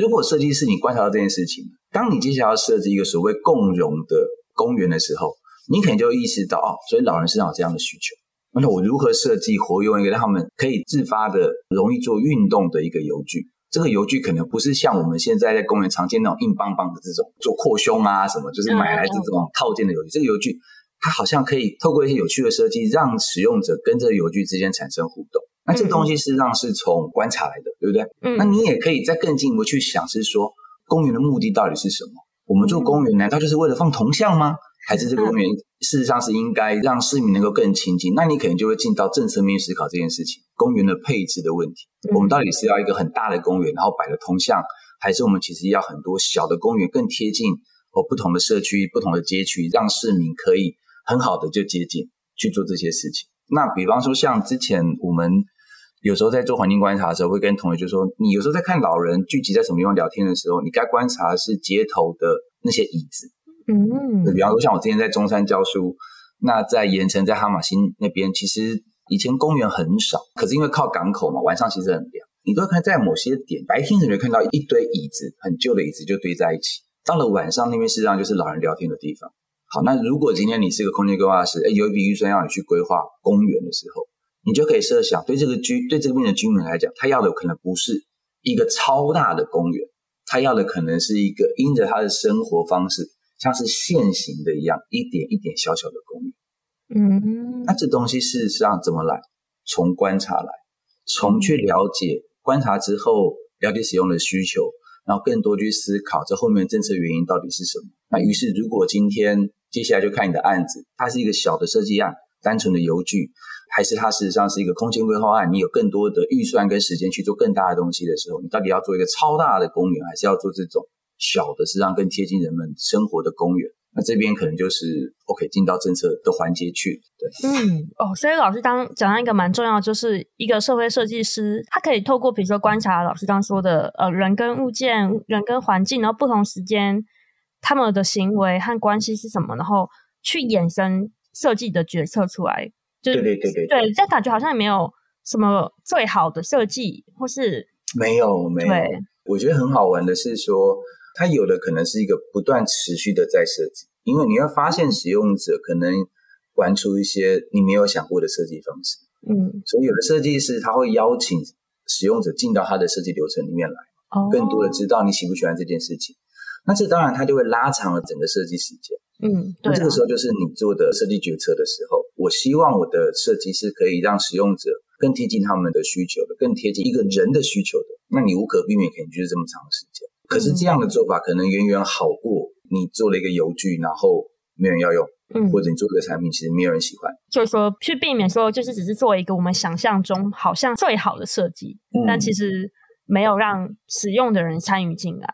如果设计师你观察到这件事情，当你接下来要设计一个所谓共融的公园的时候，你可能就意识到哦，所以老人身上有这样的需求。那我如何设计活用一个让他们可以自发的、容易做运动的一个游具？这个游具可能不是像我们现在在公园常见那种硬邦邦的这种做扩胸啊什么，就是买来的这种套件的游具。这个游具。它好像可以透过一些有趣的设计，让使用者跟这个游具之间产生互动。那这个东西事实际上是从观察来的，对不对？嗯。那你也可以再更进一步去想，是说公园的目的到底是什么？我们做公园难道就是为了放铜像吗？还是这个公园事实上是应该让市民能够更亲近？那你可能就会进到政策面思考这件事情，公园的配置的问题。我们到底是要一个很大的公园，然后摆了铜像，还是我们其实要很多小的公园，更贴近哦不同的社区、不同的街区，让市民可以。很好的就接近去做这些事情。那比方说，像之前我们有时候在做环境观察的时候，会跟同学就说，你有时候在看老人聚集在什么地方聊天的时候，你该观察的是街头的那些椅子。嗯，比方说像我之前在中山教书，那在盐城、在哈马星那边，其实以前公园很少，可是因为靠港口嘛，晚上其实很凉，你都会看在某些点，白天你会看到一堆椅子，很旧的椅子就堆在一起，到了晚上那边实际上就是老人聊天的地方。好，那如果今天你是个空间规划师，哎，有一笔预算要你去规划公园的时候，你就可以设想，对这个居对这边的居民来讲，他要的可能不是一个超大的公园，他要的可能是一个因着他的生活方式，像是现行的一样，一点一点小小的公园。嗯，那这东西事实上怎么来？从观察来，从去了解观察之后，了解使用的需求，然后更多去思考这后面的政策原因到底是什么。那于是，如果今天接下来就看你的案子，它是一个小的设计案，单纯的游具，还是它事实上是一个空间规划案？你有更多的预算跟时间去做更大的东西的时候，你到底要做一个超大的公园，还是要做这种小的，实际上更贴近人们生活的公园？那这边可能就是 OK 进到政策的环节去。对，嗯，哦，所以老师刚讲到一个蛮重要，就是一个社会设计师，他可以透过比如说观察老师刚说的，呃，人跟物件、人跟环境，然后不同时间。他们的行为和关系是什么？然后去衍生设计的决策出来，就是对对对对，对，这感觉好像也没有什么最好的设计，或是没有没有。我觉得很好玩的是说，它有的可能是一个不断持续的在设计，因为你会发现使用者可能玩出一些你没有想过的设计方式。嗯，所以有的设计师他会邀请使用者进到他的设计流程里面来，哦，更多的知道你喜不喜欢这件事情。那这当然，它就会拉长了整个设计时间。嗯，对。那这个时候就是你做的设计决策的时候。我希望我的设计是可以让使用者更贴近他们的需求的，更贴近一个人的需求的。那你无可避免，肯定就是这么长的时间。可是这样的做法可能远远好过你做了一个油具，然后没人要用，嗯，或者你做这个产品其实没有人喜欢。就是说去避免说就是只是做一个我们想象中好像最好的设计，嗯、但其实没有让使用的人参与进来。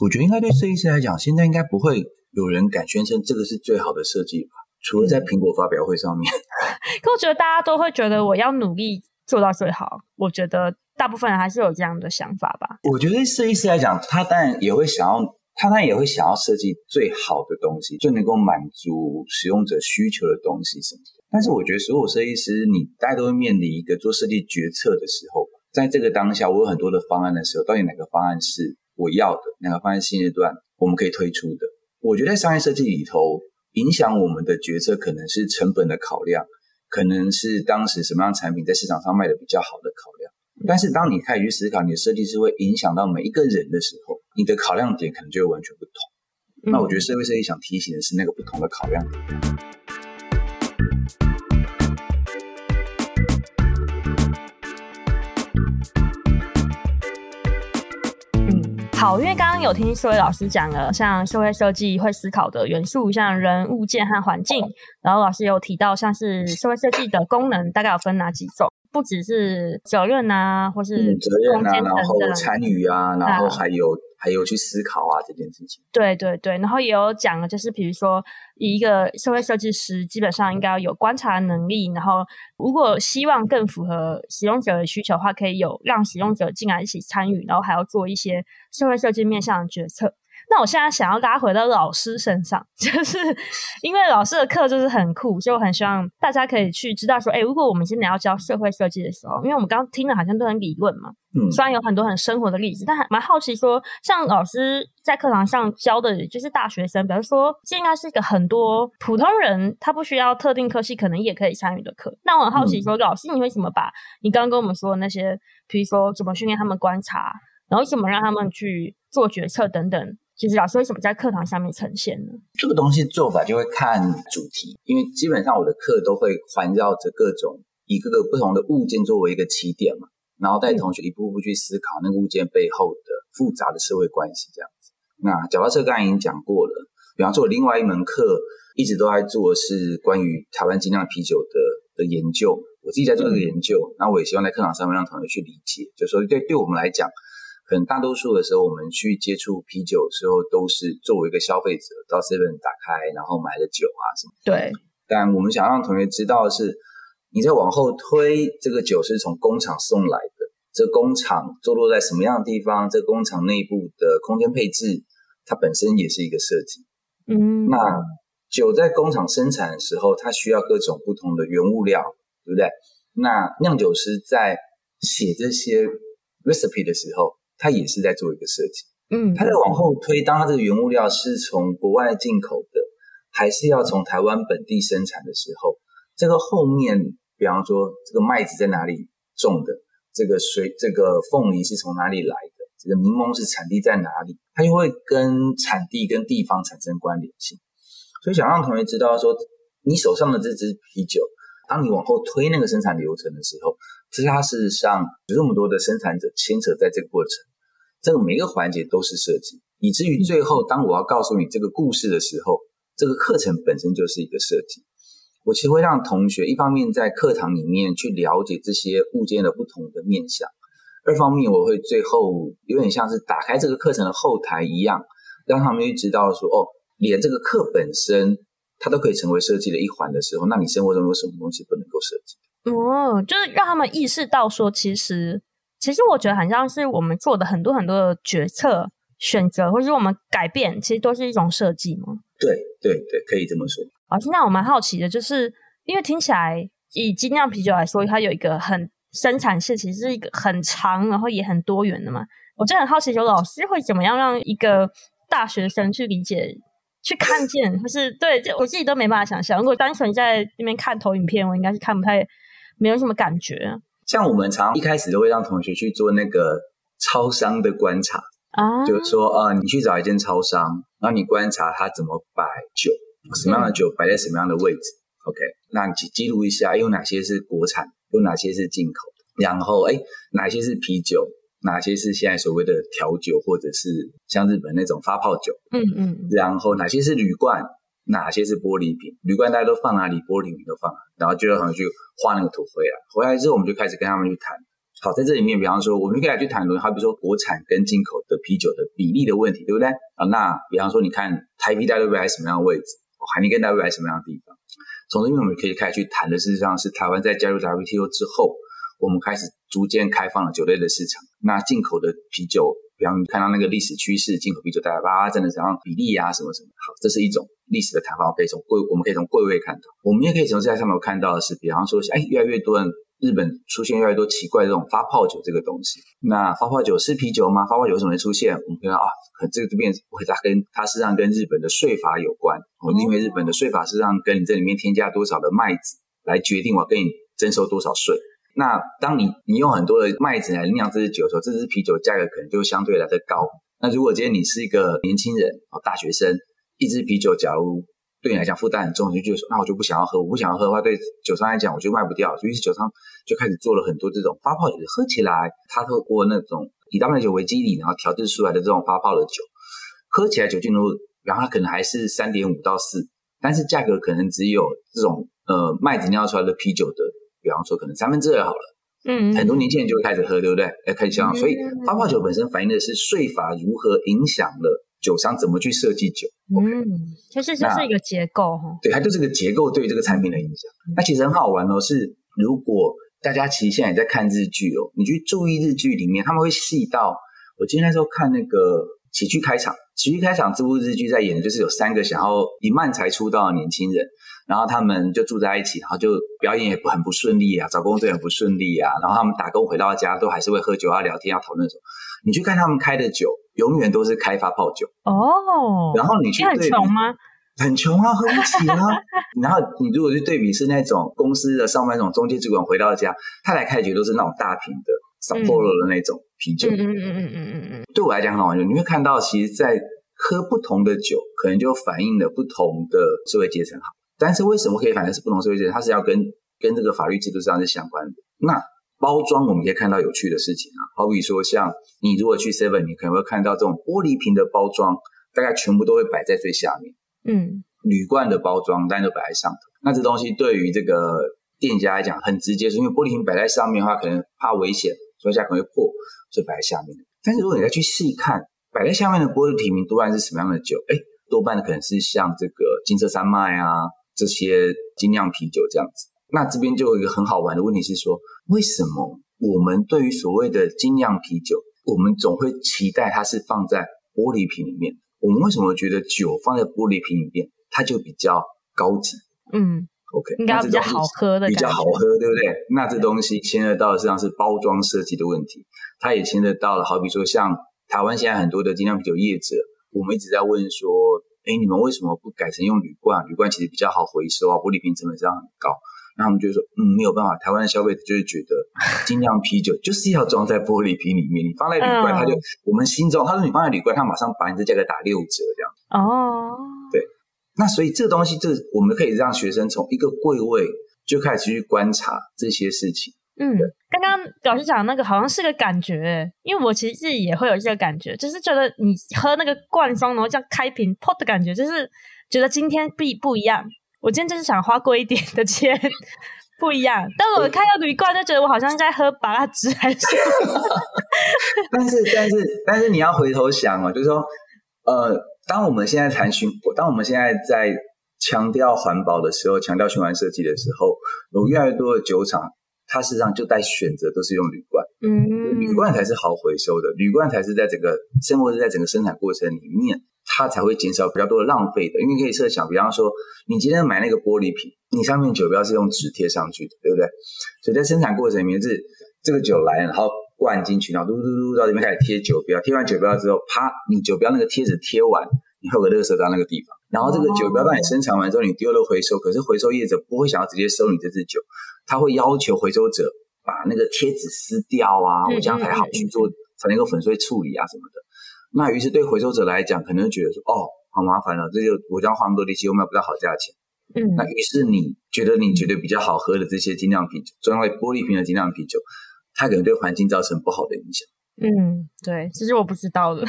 我觉得应该对设计师来讲，现在应该不会有人敢宣称这个是最好的设计吧？除了在苹果发表会上面。<laughs> 可我觉得大家都会觉得我要努力做到最好。我觉得大部分人还是有这样的想法吧。我觉得设计师来讲，他当然也会想要，他当然也会想要设计最好的东西，最能够满足使用者需求的东西什么的。但是我觉得所有设计师，你大家都会面临一个做设计决策的时候，在这个当下，我有很多的方案的时候，到底哪个方案是？我要的哪个方案现阶段我们可以推出的？我觉得在商业设计里头，影响我们的决策可能是成本的考量，可能是当时什么样产品在市场上卖的比较好的考量。但是当你开始去思考你的设计是会影响到每一个人的时候，你的考量点可能就会完全不同。那我觉得社会设计想提醒的是那个不同的考量点。好，因为刚刚有听社会老师讲了，像社会设计会思考的元素，像人、物件和环境。然后老师也有提到，像是社会设计的功能，大概有分哪几种？不只是责任啊，或是责任啊，然后参与啊，然后还有。还有去思考啊这件事情，对对对，然后也有讲了，就是比如说，一个社会设计师基本上应该要有观察能力，然后如果希望更符合使用者的需求的话，可以有让使用者进来一起参与，然后还要做一些社会设计面向的决策。那我现在想要拉回到老师身上，<laughs> 就是因为老师的课就是很酷，所以我很希望大家可以去知道说，哎，如果我们今天要教社会设计的时候，因为我们刚刚听的好像都很理论嘛，嗯，虽然有很多很生活的例子，但还蛮好奇说，像老师在课堂上教的就是大学生，比如说这应该是一个很多普通人他不需要特定科系，可能也可以参与的课。那我很好奇说，老师你会怎么把你刚刚跟我们说的那些，比如说怎么训练他们观察，然后怎么让他们去做决策等等？其实老师为什么在课堂上面呈现呢？这个东西做法就会看主题，因为基本上我的课都会环绕着各种以各个不同的物件作为一个起点嘛，然后带同学一步步去思考那个物件背后的复杂的社会关系这样子。那脚踏车刚才已经讲过了，比方说我另外一门课一直都在做的是关于台湾精酿啤酒的的研究，我自己在做这个研究，那、嗯、我也希望在课堂上面让同学去理解，就是说对对我们来讲。可能大多数的时候，我们去接触啤酒的时候，都是作为一个消费者到 Seven 打开，然后买了酒啊什么。对。但我们想让同学知道的是，你在往后推，这个酒是从工厂送来的，这工厂坐落在什么样的地方？这工厂内部的空间配置，它本身也是一个设计。嗯。那酒在工厂生产的时候，它需要各种不同的原物料，对不对？那酿酒师在写这些 recipe 的时候，他也是在做一个设计，嗯，他在往后推，当他这个原物料是从国外进口的，还是要从台湾本地生产的时候，这个后面，比方说这个麦子在哪里种的，这个水，这个凤梨是从哪里来的，这个柠檬是产地在哪里，它就会跟产地跟地方产生关联性。所以想让同学知道说，你手上的这支啤酒，当你往后推那个生产流程的时候。其实它事实上有这么多的生产者牵扯在这个过程，这个每个环节都是设计，以至于最后当我要告诉你这个故事的时候，这个课程本身就是一个设计。我其实会让同学一方面在课堂里面去了解这些物件的不同的面向，二方面我会最后有点像是打开这个课程的后台一样，让他们去知道说，哦，连这个课本身它都可以成为设计的一环的时候，那你生活中有什么东西不能够设计？哦，就是让他们意识到说，其实，其实我觉得很像是我们做的很多很多的决策、选择，或者是我们改变，其实都是一种设计嘛？对对对，可以这么说。啊，现在我蛮好奇的，就是因为听起来以精酿啤酒来说，它有一个很生产线，其实是一个很长，然后也很多元的嘛。我就很好奇，有老师会怎么样让一个大学生去理解、去看见，或是对，就我自己都没办法想象。如果单纯在那边看投影片，我应该是看不太。没有什么感觉，像我们常常一开始都会让同学去做那个超商的观察啊，就是说啊、呃，你去找一间超商，然后你观察他怎么摆酒，什么样的酒摆在什么样的位置、嗯、，OK，那你记记录一下，有哪些是国产，有哪些是进口，然后哎，哪些是啤酒，哪些是现在所谓的调酒，或者是像日本那种发泡酒，嗯嗯，然后哪些是铝罐，哪些是玻璃瓶，铝罐大家都放哪里，玻璃瓶都放哪，然后就让他们去画那个图回来。回来之后，我们就开始跟他们去谈。好，在这里面，比方说，我们可以来去谈论，好比如说国产跟进口的啤酒的比例的问题，对不对？啊，那比方说，你看台啤大概在什么样的位置，海尼根大概在什么样的地方？从这边我们可以开始去谈的，事实上是台湾在加入 WTO 之后，我们开始逐渐开放了酒类的市场。那进口的啤酒，比方看到那个历史趋势，进口啤酒大概八真的怎样比例啊，什么什么？好，这是一种历史的谈法，我可以从贵，我们可以从贵位看到，我们也可以从这上面看到的是，比方说，哎，越来越多人。日本出现越来越多奇怪这种发泡酒这个东西，那发泡酒是啤酒吗？发泡酒为什么会出现？我们看到啊，可这个这边会它跟它实际上跟日本的税法有关。因为日本的税法实际上跟你这里面添加多少的麦子来决定我跟你征收多少税。那当你你用很多的麦子来酿这支酒的时候，这支啤酒价格可能就相对来的高。那如果今天你是一个年轻人哦，大学生，一支啤酒假如。对你来讲负担很重，你就觉得说，那我就不想要喝。我不想要喝的话，对酒商来讲，我就卖不掉。于是酒商就开始做了很多这种发泡酒，喝起来它透过那种以大麦酒为基底，然后调制出来的这种发泡的酒，喝起来酒精度，然后它可能还是三点五到四，但是价格可能只有这种呃麦子酿出来的啤酒的，比方说可能三分之二好了。嗯，很多年轻人就会开始喝，对不对？哎，开始想，所以发泡酒本身反映的是税法如何影响了。酒商怎么去设计酒？嗯，其实就是一个结构哈。对，它就是个结构对于这个产品的影响。嗯、那其实很好玩哦，是如果大家其实现在也在看日剧哦，你去注意日剧里面，他们会细到我今天那时候看那个《喜剧开场》，《喜剧开场》这部日剧在演的就是有三个想要以漫才出道的年轻人，然后他们就住在一起，然后就表演也不很不顺利啊，找工作也很不顺利啊，然后他们打工回到家都还是会喝酒啊、聊天啊、讨论什么。你去看他们开的酒。永远都是开发泡酒哦，然后你去对穷吗？很穷啊，<laughs> 喝不起啊。然后你如果去对比是那种公司的上班那种中介主管回到家，他来开酒都是那种大瓶的 Sapporo 的那种啤酒。嗯嗯嗯嗯嗯嗯嗯。对我来讲很好玩，就你会看到，其实，在喝不同的酒，可能就反映了不同的社会阶层。好，但是为什么可以反正是不同社会阶层？它是要跟跟这个法律制度上是相关的。那包装我们可以看到有趣的事情啊，好比说像你如果去 Seven，你可能会看到这种玻璃瓶的包装，大概全部都会摆在最下面。嗯，铝罐的包装当然都摆在上头。那这东西对于这个店家来讲很直接，是因为玻璃瓶摆在上面的话，可能怕危险，所以下可能会破，所以摆在下面。但是如果你再去细看，摆在下面的玻璃瓶多半是什么样的酒？哎，多半的可能是像这个金色山脉啊这些精酿啤酒这样子。那这边就有一个很好玩的问题是说。为什么我们对于所谓的精酿啤酒，我们总会期待它是放在玻璃瓶里面？我们为什么觉得酒放在玻璃瓶里面，它就比较高级？嗯，OK，应该比较好喝的，比较好喝，对不对？那这东西牵涉到的实际上是包装设计的问题，它也牵涉到了，好比说像台湾现在很多的精酿啤酒业者，我们一直在问说，哎，你们为什么不改成用铝罐？铝罐其实比较好回收啊，玻璃瓶成本这样很高。那他们就说，嗯，没有办法，台湾的消费者就是觉得 <laughs> 精酿啤酒就是要装在玻璃瓶里面，你放在铝罐，他就我们心中他说你放在铝罐，他马上把你的价格打六折这样。哦，对，那所以这东西，这我们可以让学生从一个柜位就开始去观察这些事情。嗯，刚刚老师讲那个好像是个感觉，因为我其实自己也会有这个感觉，就是觉得你喝那个罐装，然后这样开瓶破的感觉，就是觉得今天不不一样。我今天就是想花贵一点的钱，<laughs> 不一样。但我看到铝罐，就觉得我好像在喝芭乐汁，还是？<laughs> 但是，但是，但是你要回头想哦，就是说，呃，当我们现在谈循，当我们现在在强调环保的时候，强调循环设计的时候，有越来越多的酒厂，它事实际上就在选择都是用铝罐。嗯，铝罐才是好回收的，铝罐才是在整个生活是在整个生产过程里面。它才会减少比较多的浪费的，因为可以设想，比方说，你今天买那个玻璃瓶，你上面酒标是用纸贴上去的，对不对？所以在生产过程里面是这个酒来，然后灌进去，然后嘟嘟嘟到这边开始贴酒标，贴完酒标之后，啪，你酒标那个贴纸贴完，你会有个垃圾到那个地方，然后这个酒标当你生产完之后，你丢了回收，可是回收业者不会想要直接收你这支酒，他会要求回收者把那个贴纸撕掉啊，我这样才好去做才能够粉碎处理啊什么的。那于是对回收者来讲，可能觉得说，哦，好麻烦了，这就我这样花那么多力气，又卖不到好价钱。嗯，那于是你觉得你觉得比较好喝的这些精酿啤酒，专为玻璃瓶的精酿啤酒，它可能对环境造成不好的影响。嗯，对，其实我不知道的。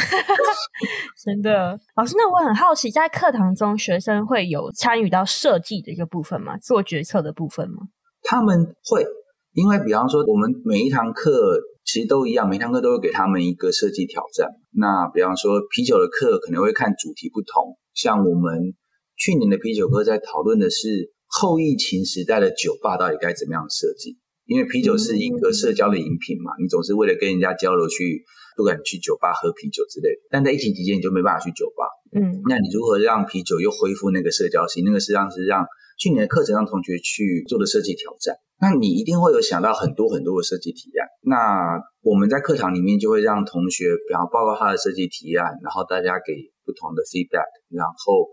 <laughs> 真的，老师，那我很好奇，在课堂中学生会有参与到设计的一个部分吗？做决策的部分吗？他们会，因为比方说，我们每一堂课其实都一样，每堂课都会给他们一个设计挑战。那比方说，啤酒的课可能会看主题不同，像我们去年的啤酒课在讨论的是后疫情时代的酒吧到底该怎么样设计。因为啤酒是一个社交的饮品嘛，你总是为了跟人家交流去，不管去酒吧喝啤酒之类的。但在疫情期间，你就没办法去酒吧。嗯，那你如何让啤酒又恢复那个社交性？那个实际上是让去年的课程让同学去做的设计挑战。那你一定会有想到很多很多的设计提案。那我们在课堂里面就会让同学，比方报告他的设计提案，然后大家给不同的 feedback，然后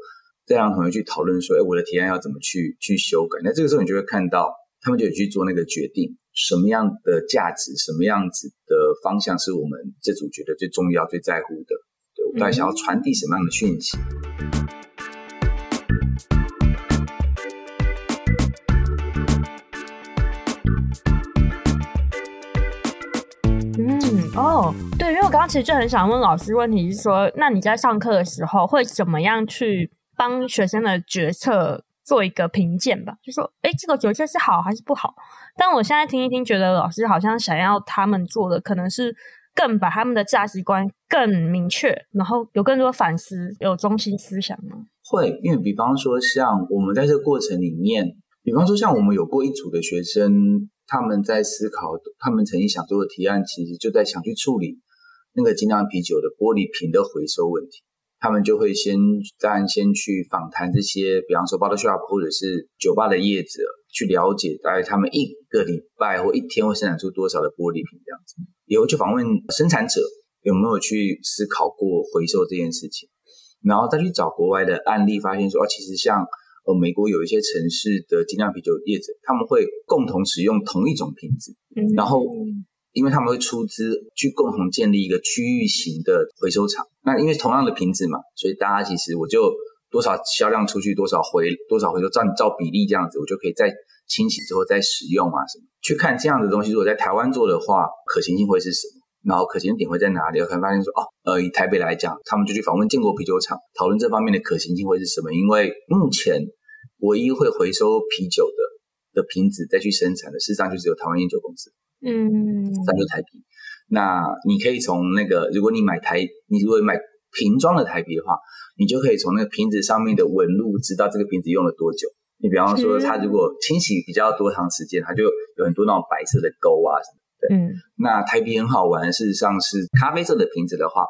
再让同学去讨论说，哎，我的提案要怎么去去修改？那这个时候你就会看到。他们就有去做那个决定，什么样的价值，什么样子的方向是我们这组觉得最重要、最在乎的。对，我们到底想要传递什么样的讯息？嗯，哦，对，因为我刚刚其实就很想问老师，问题是说，那你在上课的时候会怎么样去帮学生的决策？做一个评鉴吧，就说，哎，这个决策是好还是不好？但我现在听一听，觉得老师好像想要他们做的，可能是更把他们的价值观更明确，然后有更多反思，有中心思想吗？会，因为比方说，像我们在这个过程里面，比方说，像我们有过一组的学生，他们在思考，他们曾经想做的提案，其实就在想去处理那个精酿啤酒的玻璃瓶的回收问题。他们就会先，当然先去访谈这些，比方说 bottle shop 或者是酒吧的业者，去了解大概他们一个礼拜或一天会生产出多少的玻璃瓶这样子。也会去访问生产者有没有去思考过回收这件事情，然后再去找国外的案例，发现说，哦，其实像呃美国有一些城市的精酿啤酒业者，他们会共同使用同一种瓶子，嗯，然后。因为他们会出资去共同建立一个区域型的回收厂，那因为同样的瓶子嘛，所以大家其实我就多少销量出去，多少回多少回收，照照比例这样子，我就可以再清洗之后再使用啊什么。去看这样的东西，如果在台湾做的话，可行性会是什么？然后可行点会在哪里？可能发现说，哦，呃，以台北来讲，他们就去访问建国啤酒厂，讨论这方面的可行性会是什么？因为目前唯一会回收啤酒的的瓶子再去生产的，事实上就只有台湾烟酒公司。嗯，三就台啤。那你可以从那个，如果你买台，你如果买瓶装的台啤的话，你就可以从那个瓶子上面的纹路知道这个瓶子用了多久。你比方说，它如果清洗比较多长时间，它就有很多那种白色的沟啊什么。对，嗯。那台啤很好玩，事实上是咖啡色的瓶子的话，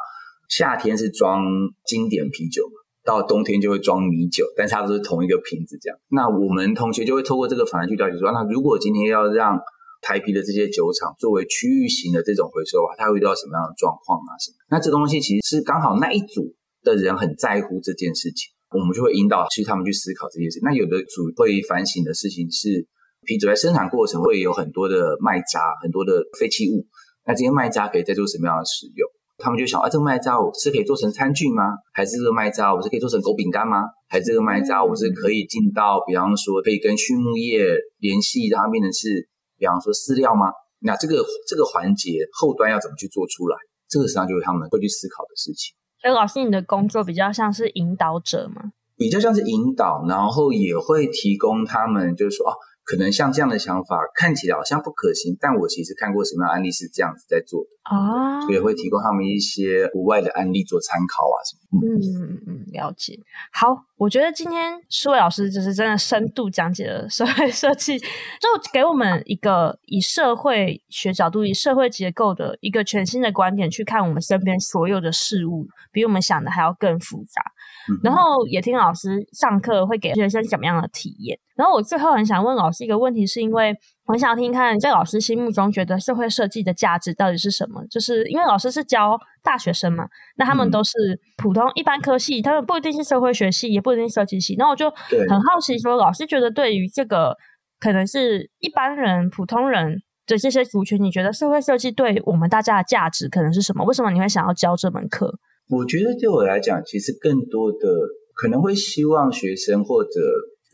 夏天是装经典啤酒嘛，到冬天就会装米酒，但是它都是同一个瓶子这样。那我们同学就会透过这个反而去了解说，那如果今天要让台啤的这些酒厂作为区域型的这种回收啊，它会遇到什么样的状况啊？什么？那这东西其实是刚好那一组的人很在乎这件事情，我们就会引导其实他们去思考这件事。那有的组会反省的事情是，啤酒在生产过程会有很多的麦渣，很多的废弃物，那这些麦渣可以再做什么样的使用？他们就想啊，这个麦渣我是可以做成餐具吗？还是这个麦渣我是可以做成狗饼干吗？还是这个麦渣我是可以进到，比方说可以跟畜牧业联系，让它变成是。比方说饲料吗？那这个这个环节后端要怎么去做出来？这个实际上就是他们会去思考的事情。所以老师，你的工作比较像是引导者吗？比较像是引导，然后也会提供他们，就是说哦。可能像这样的想法看起来好像不可行，但我其实看过什么样的案例是这样子在做的啊，所以会提供他们一些国外的案例做参考啊什么。嗯嗯嗯，了解。好，我觉得今天舒伟老师就是真的深度讲解了社会设计，就给我们一个以社会学角度、以社会结构的一个全新的观点去看我们身边所有的事物，比我们想的还要更复杂。嗯、然后也听老师上课会给学生什么样的体验。然后我最后很想问老师一个问题，是因为我想听看在老师心目中觉得社会设计的价值到底是什么？就是因为老师是教大学生嘛，那他们都是普通一般科系，他们不一定是社会学系，也不一定是设计系。那我就很好奇说，老师觉得对于这个可能是一般人、普通人的这些族群，你觉得社会设计对我们大家的价值可能是什么？为什么你会想要教这门课？我觉得对我来讲，其实更多的可能会希望学生或者。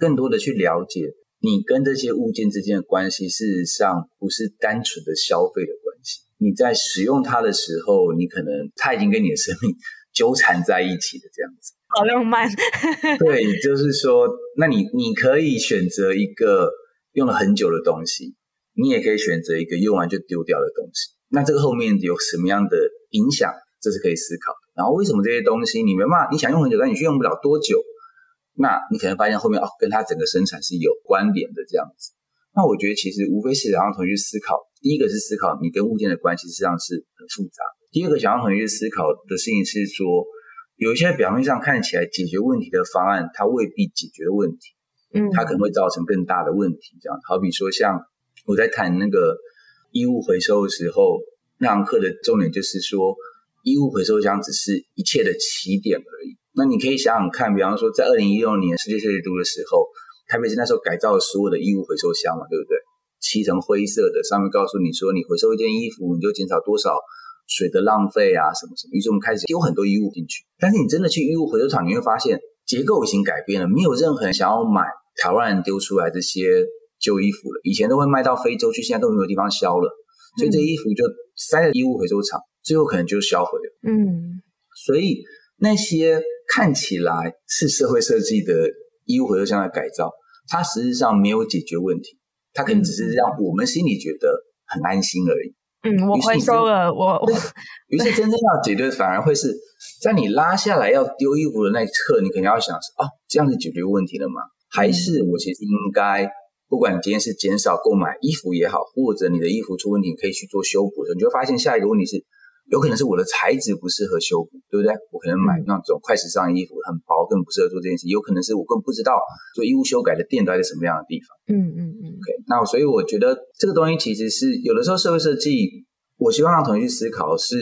更多的去了解你跟这些物件之间的关系，事实上不是单纯的消费的关系。你在使用它的时候，你可能它已经跟你的生命纠缠在一起的这样子。好浪漫。对，就是说，那你你可以选择一个用了很久的东西，你也可以选择一个用完就丢掉的东西。那这个后面有什么样的影响？这是可以思考的。然后为什么这些东西你没办法，你想用很久，但你却用不了多久？那你可能发现后面哦，跟它整个生产是有关联的这样子。那我觉得其实无非是想让同学去思考，第一个是思考你跟物件的关系实际上是很复杂。第二个想让同学去思考的事情是说，有一些表面上看起来解决问题的方案，它未必解决问题，嗯，它可能会造成更大的问题。这样，好比说像我在谈那个衣物回收的时候，那堂课的重点就是说，衣物回收箱只是一切的起点而已。那你可以想想看，比方说在二零一六年世界设计周的时候。台北市那时候改造了所有的衣物回收箱嘛，对不对？漆成灰色的，上面告诉你说，你回收一件衣服，你就减少多少水的浪费啊，什么什么。于是我们开始丢很多衣物进去。但是你真的去衣物回收厂，你会发现结构已经改变了，没有任何人想要买台湾人丢出来这些旧衣服了。以前都会卖到非洲去，现在都没有地方销了，所以这衣服就塞在衣物回收厂，最后可能就销毁了。嗯，所以那些看起来是社会设计的。衣物回收箱的改造，它实际上没有解决问题，它可能只是让我们心里觉得很安心而已。嗯，我回收了，我 <laughs> 我于是真正要解决，反而会是在你拉下来要丢衣服的那一刻，你可能要想是哦，这样子解决问题了吗？还是我其实应该，不管你今天是减少购买衣服也好，或者你的衣服出问题，你可以去做修补的，你就会发现下一个问题是。有可能是我的材质不适合修补，对不对？我可能买那种快时尚的衣服很薄，更不适合做这件事。有可能是我更不知道做衣物修改的店都在什么样的地方。嗯嗯嗯。OK，那所以我觉得这个东西其实是有的时候社会设计，我希望让同学去思考是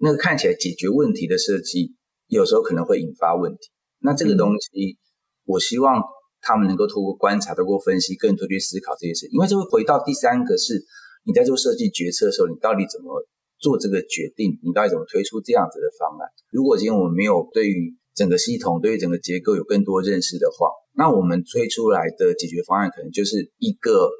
那个看起来解决问题的设计，有时候可能会引发问题。那这个东西，我希望他们能够透过观察、透过分析，更多去思考这些事。因为这会回到第三个是你在做设计决策的时候，你到底怎么？做这个决定，你到底怎么推出这样子的方案？如果今天我们没有对于整个系统、对于整个结构有更多认识的话，那我们推出来的解决方案可能就是一个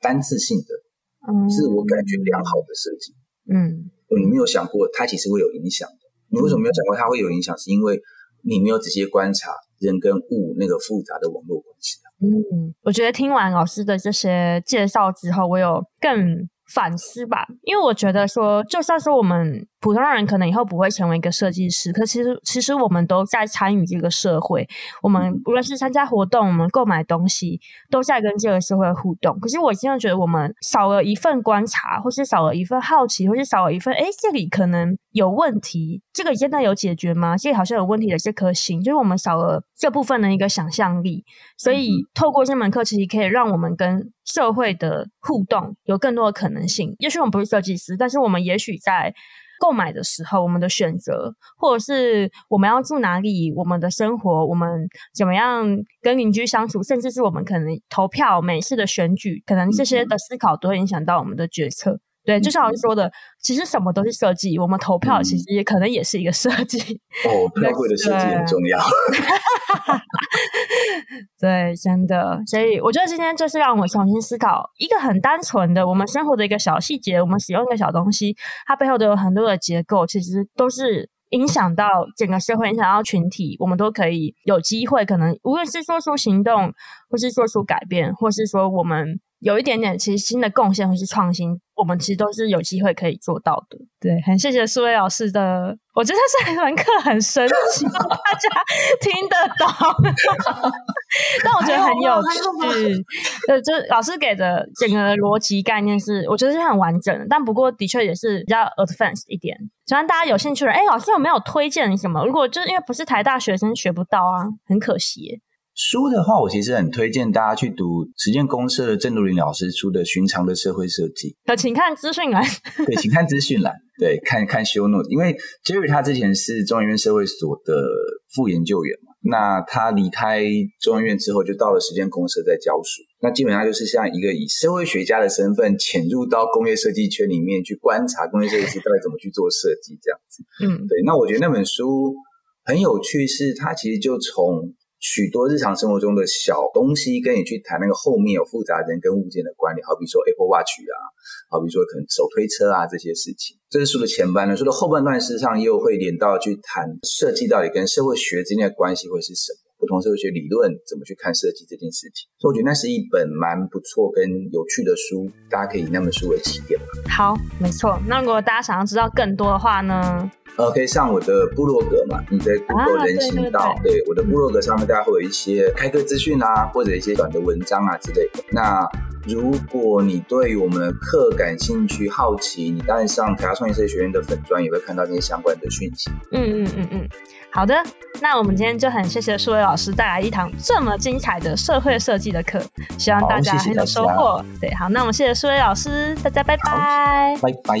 单次性的、自我感觉良好的设计。嗯，你没有想过它其实会有影响的。你为什么没有想过它会有影响？是因为你没有仔细观察人跟物那个复杂的网络关系。嗯，我觉得听完老师的这些介绍之后，我有更。反思吧，因为我觉得说，就算是我们普通人可能以后不会成为一个设计师，可其实其实我们都在参与这个社会。我们无论是参加活动，我们购买东西，都在跟这个社会互动。可是我现在觉得，我们少了一份观察，或是少了一份好奇，或是少了一份，诶，这里可能有问题，这个真的有解决吗？这里好像有问题的这颗心，就是我们少了这部分的一个想象力。所以透过这门课，其实可以让我们跟社会的互动有更多的可能性。也许我们不是设计师，但是我们也许在购买的时候，我们的选择，或者是我们要住哪里，我们的生活，我们怎么样跟邻居相处，甚至是我们可能投票、每次的选举，可能这些的思考都会影响到我们的决策。对，就像老师说的，其实什么都是设计。我们投票其实也可能也是一个设计。哦，票会的设计很重要。<laughs> 对，真的。所以我觉得今天就是让我重新思考一个很单纯的我们生活的一个小细节，我们使用的小东西，它背后都有很多的结构，其实都是影响到整个社会，影响到群体。我们都可以有机会，可能无论是做出行动，或是做出改变，或是说我们。有一点点，其实新的贡献或是创新，我们其实都是有机会可以做到的。对，很谢谢苏威老师的，我觉得这门课很神奇，大家听得懂，<laughs> 但我觉得很有趣。呃，就是老师给的整个逻辑概念是，我觉得是很完整的，但不过的确也是比较 advanced 一点。希望大家有兴趣的，哎，老师有没有推荐什么？如果就是因为不是台大学生学不到啊，很可惜耶。书的话，我其实很推荐大家去读实践公社的郑如林老师出的《寻常的社会设计》。呃，请看资讯栏。对，请看资讯栏。对，看看 show note。因为 Jerry 他之前是中研院社会所的副研究员嘛，那他离开中研院之后，就到了实践公社在教书。那基本上就是像一个以社会学家的身份潜入到工业设计圈里面去观察工业设计师到底怎么去做设计这样子。嗯，对。那我觉得那本书很有趣，是它其实就从许多日常生活中的小东西，跟你去谈那个后面有复杂人跟物件的关联，好比说 Apple Watch 啊，好比说可能手推车啊这些事情。这是书的前半段，书的后半段事实上又会连到去谈设计到底跟社会学之间的关系会是什么。不同社会学理论怎么去看设计这件事情，所以我觉得那是一本蛮不错跟有趣的书，大家可以以那本书为起点。好，没错。那如果大家想要知道更多的话呢？呃，可以上我的部落格嘛，你在 Google 人行道，对我的部落格上面，大家会有一些开课资讯啊，或者一些短的文章啊之类的。那如果你对我们的课感兴趣、好奇，你当然上台大创意设计学院的粉专也会看到那些相关的讯息。嗯嗯嗯嗯，好的。那我们今天就很谢谢数位老师带来一堂这么精彩的社会设计的课，希望大家很有收获。对，好，那我们谢谢数位老师，大家拜拜，拜拜。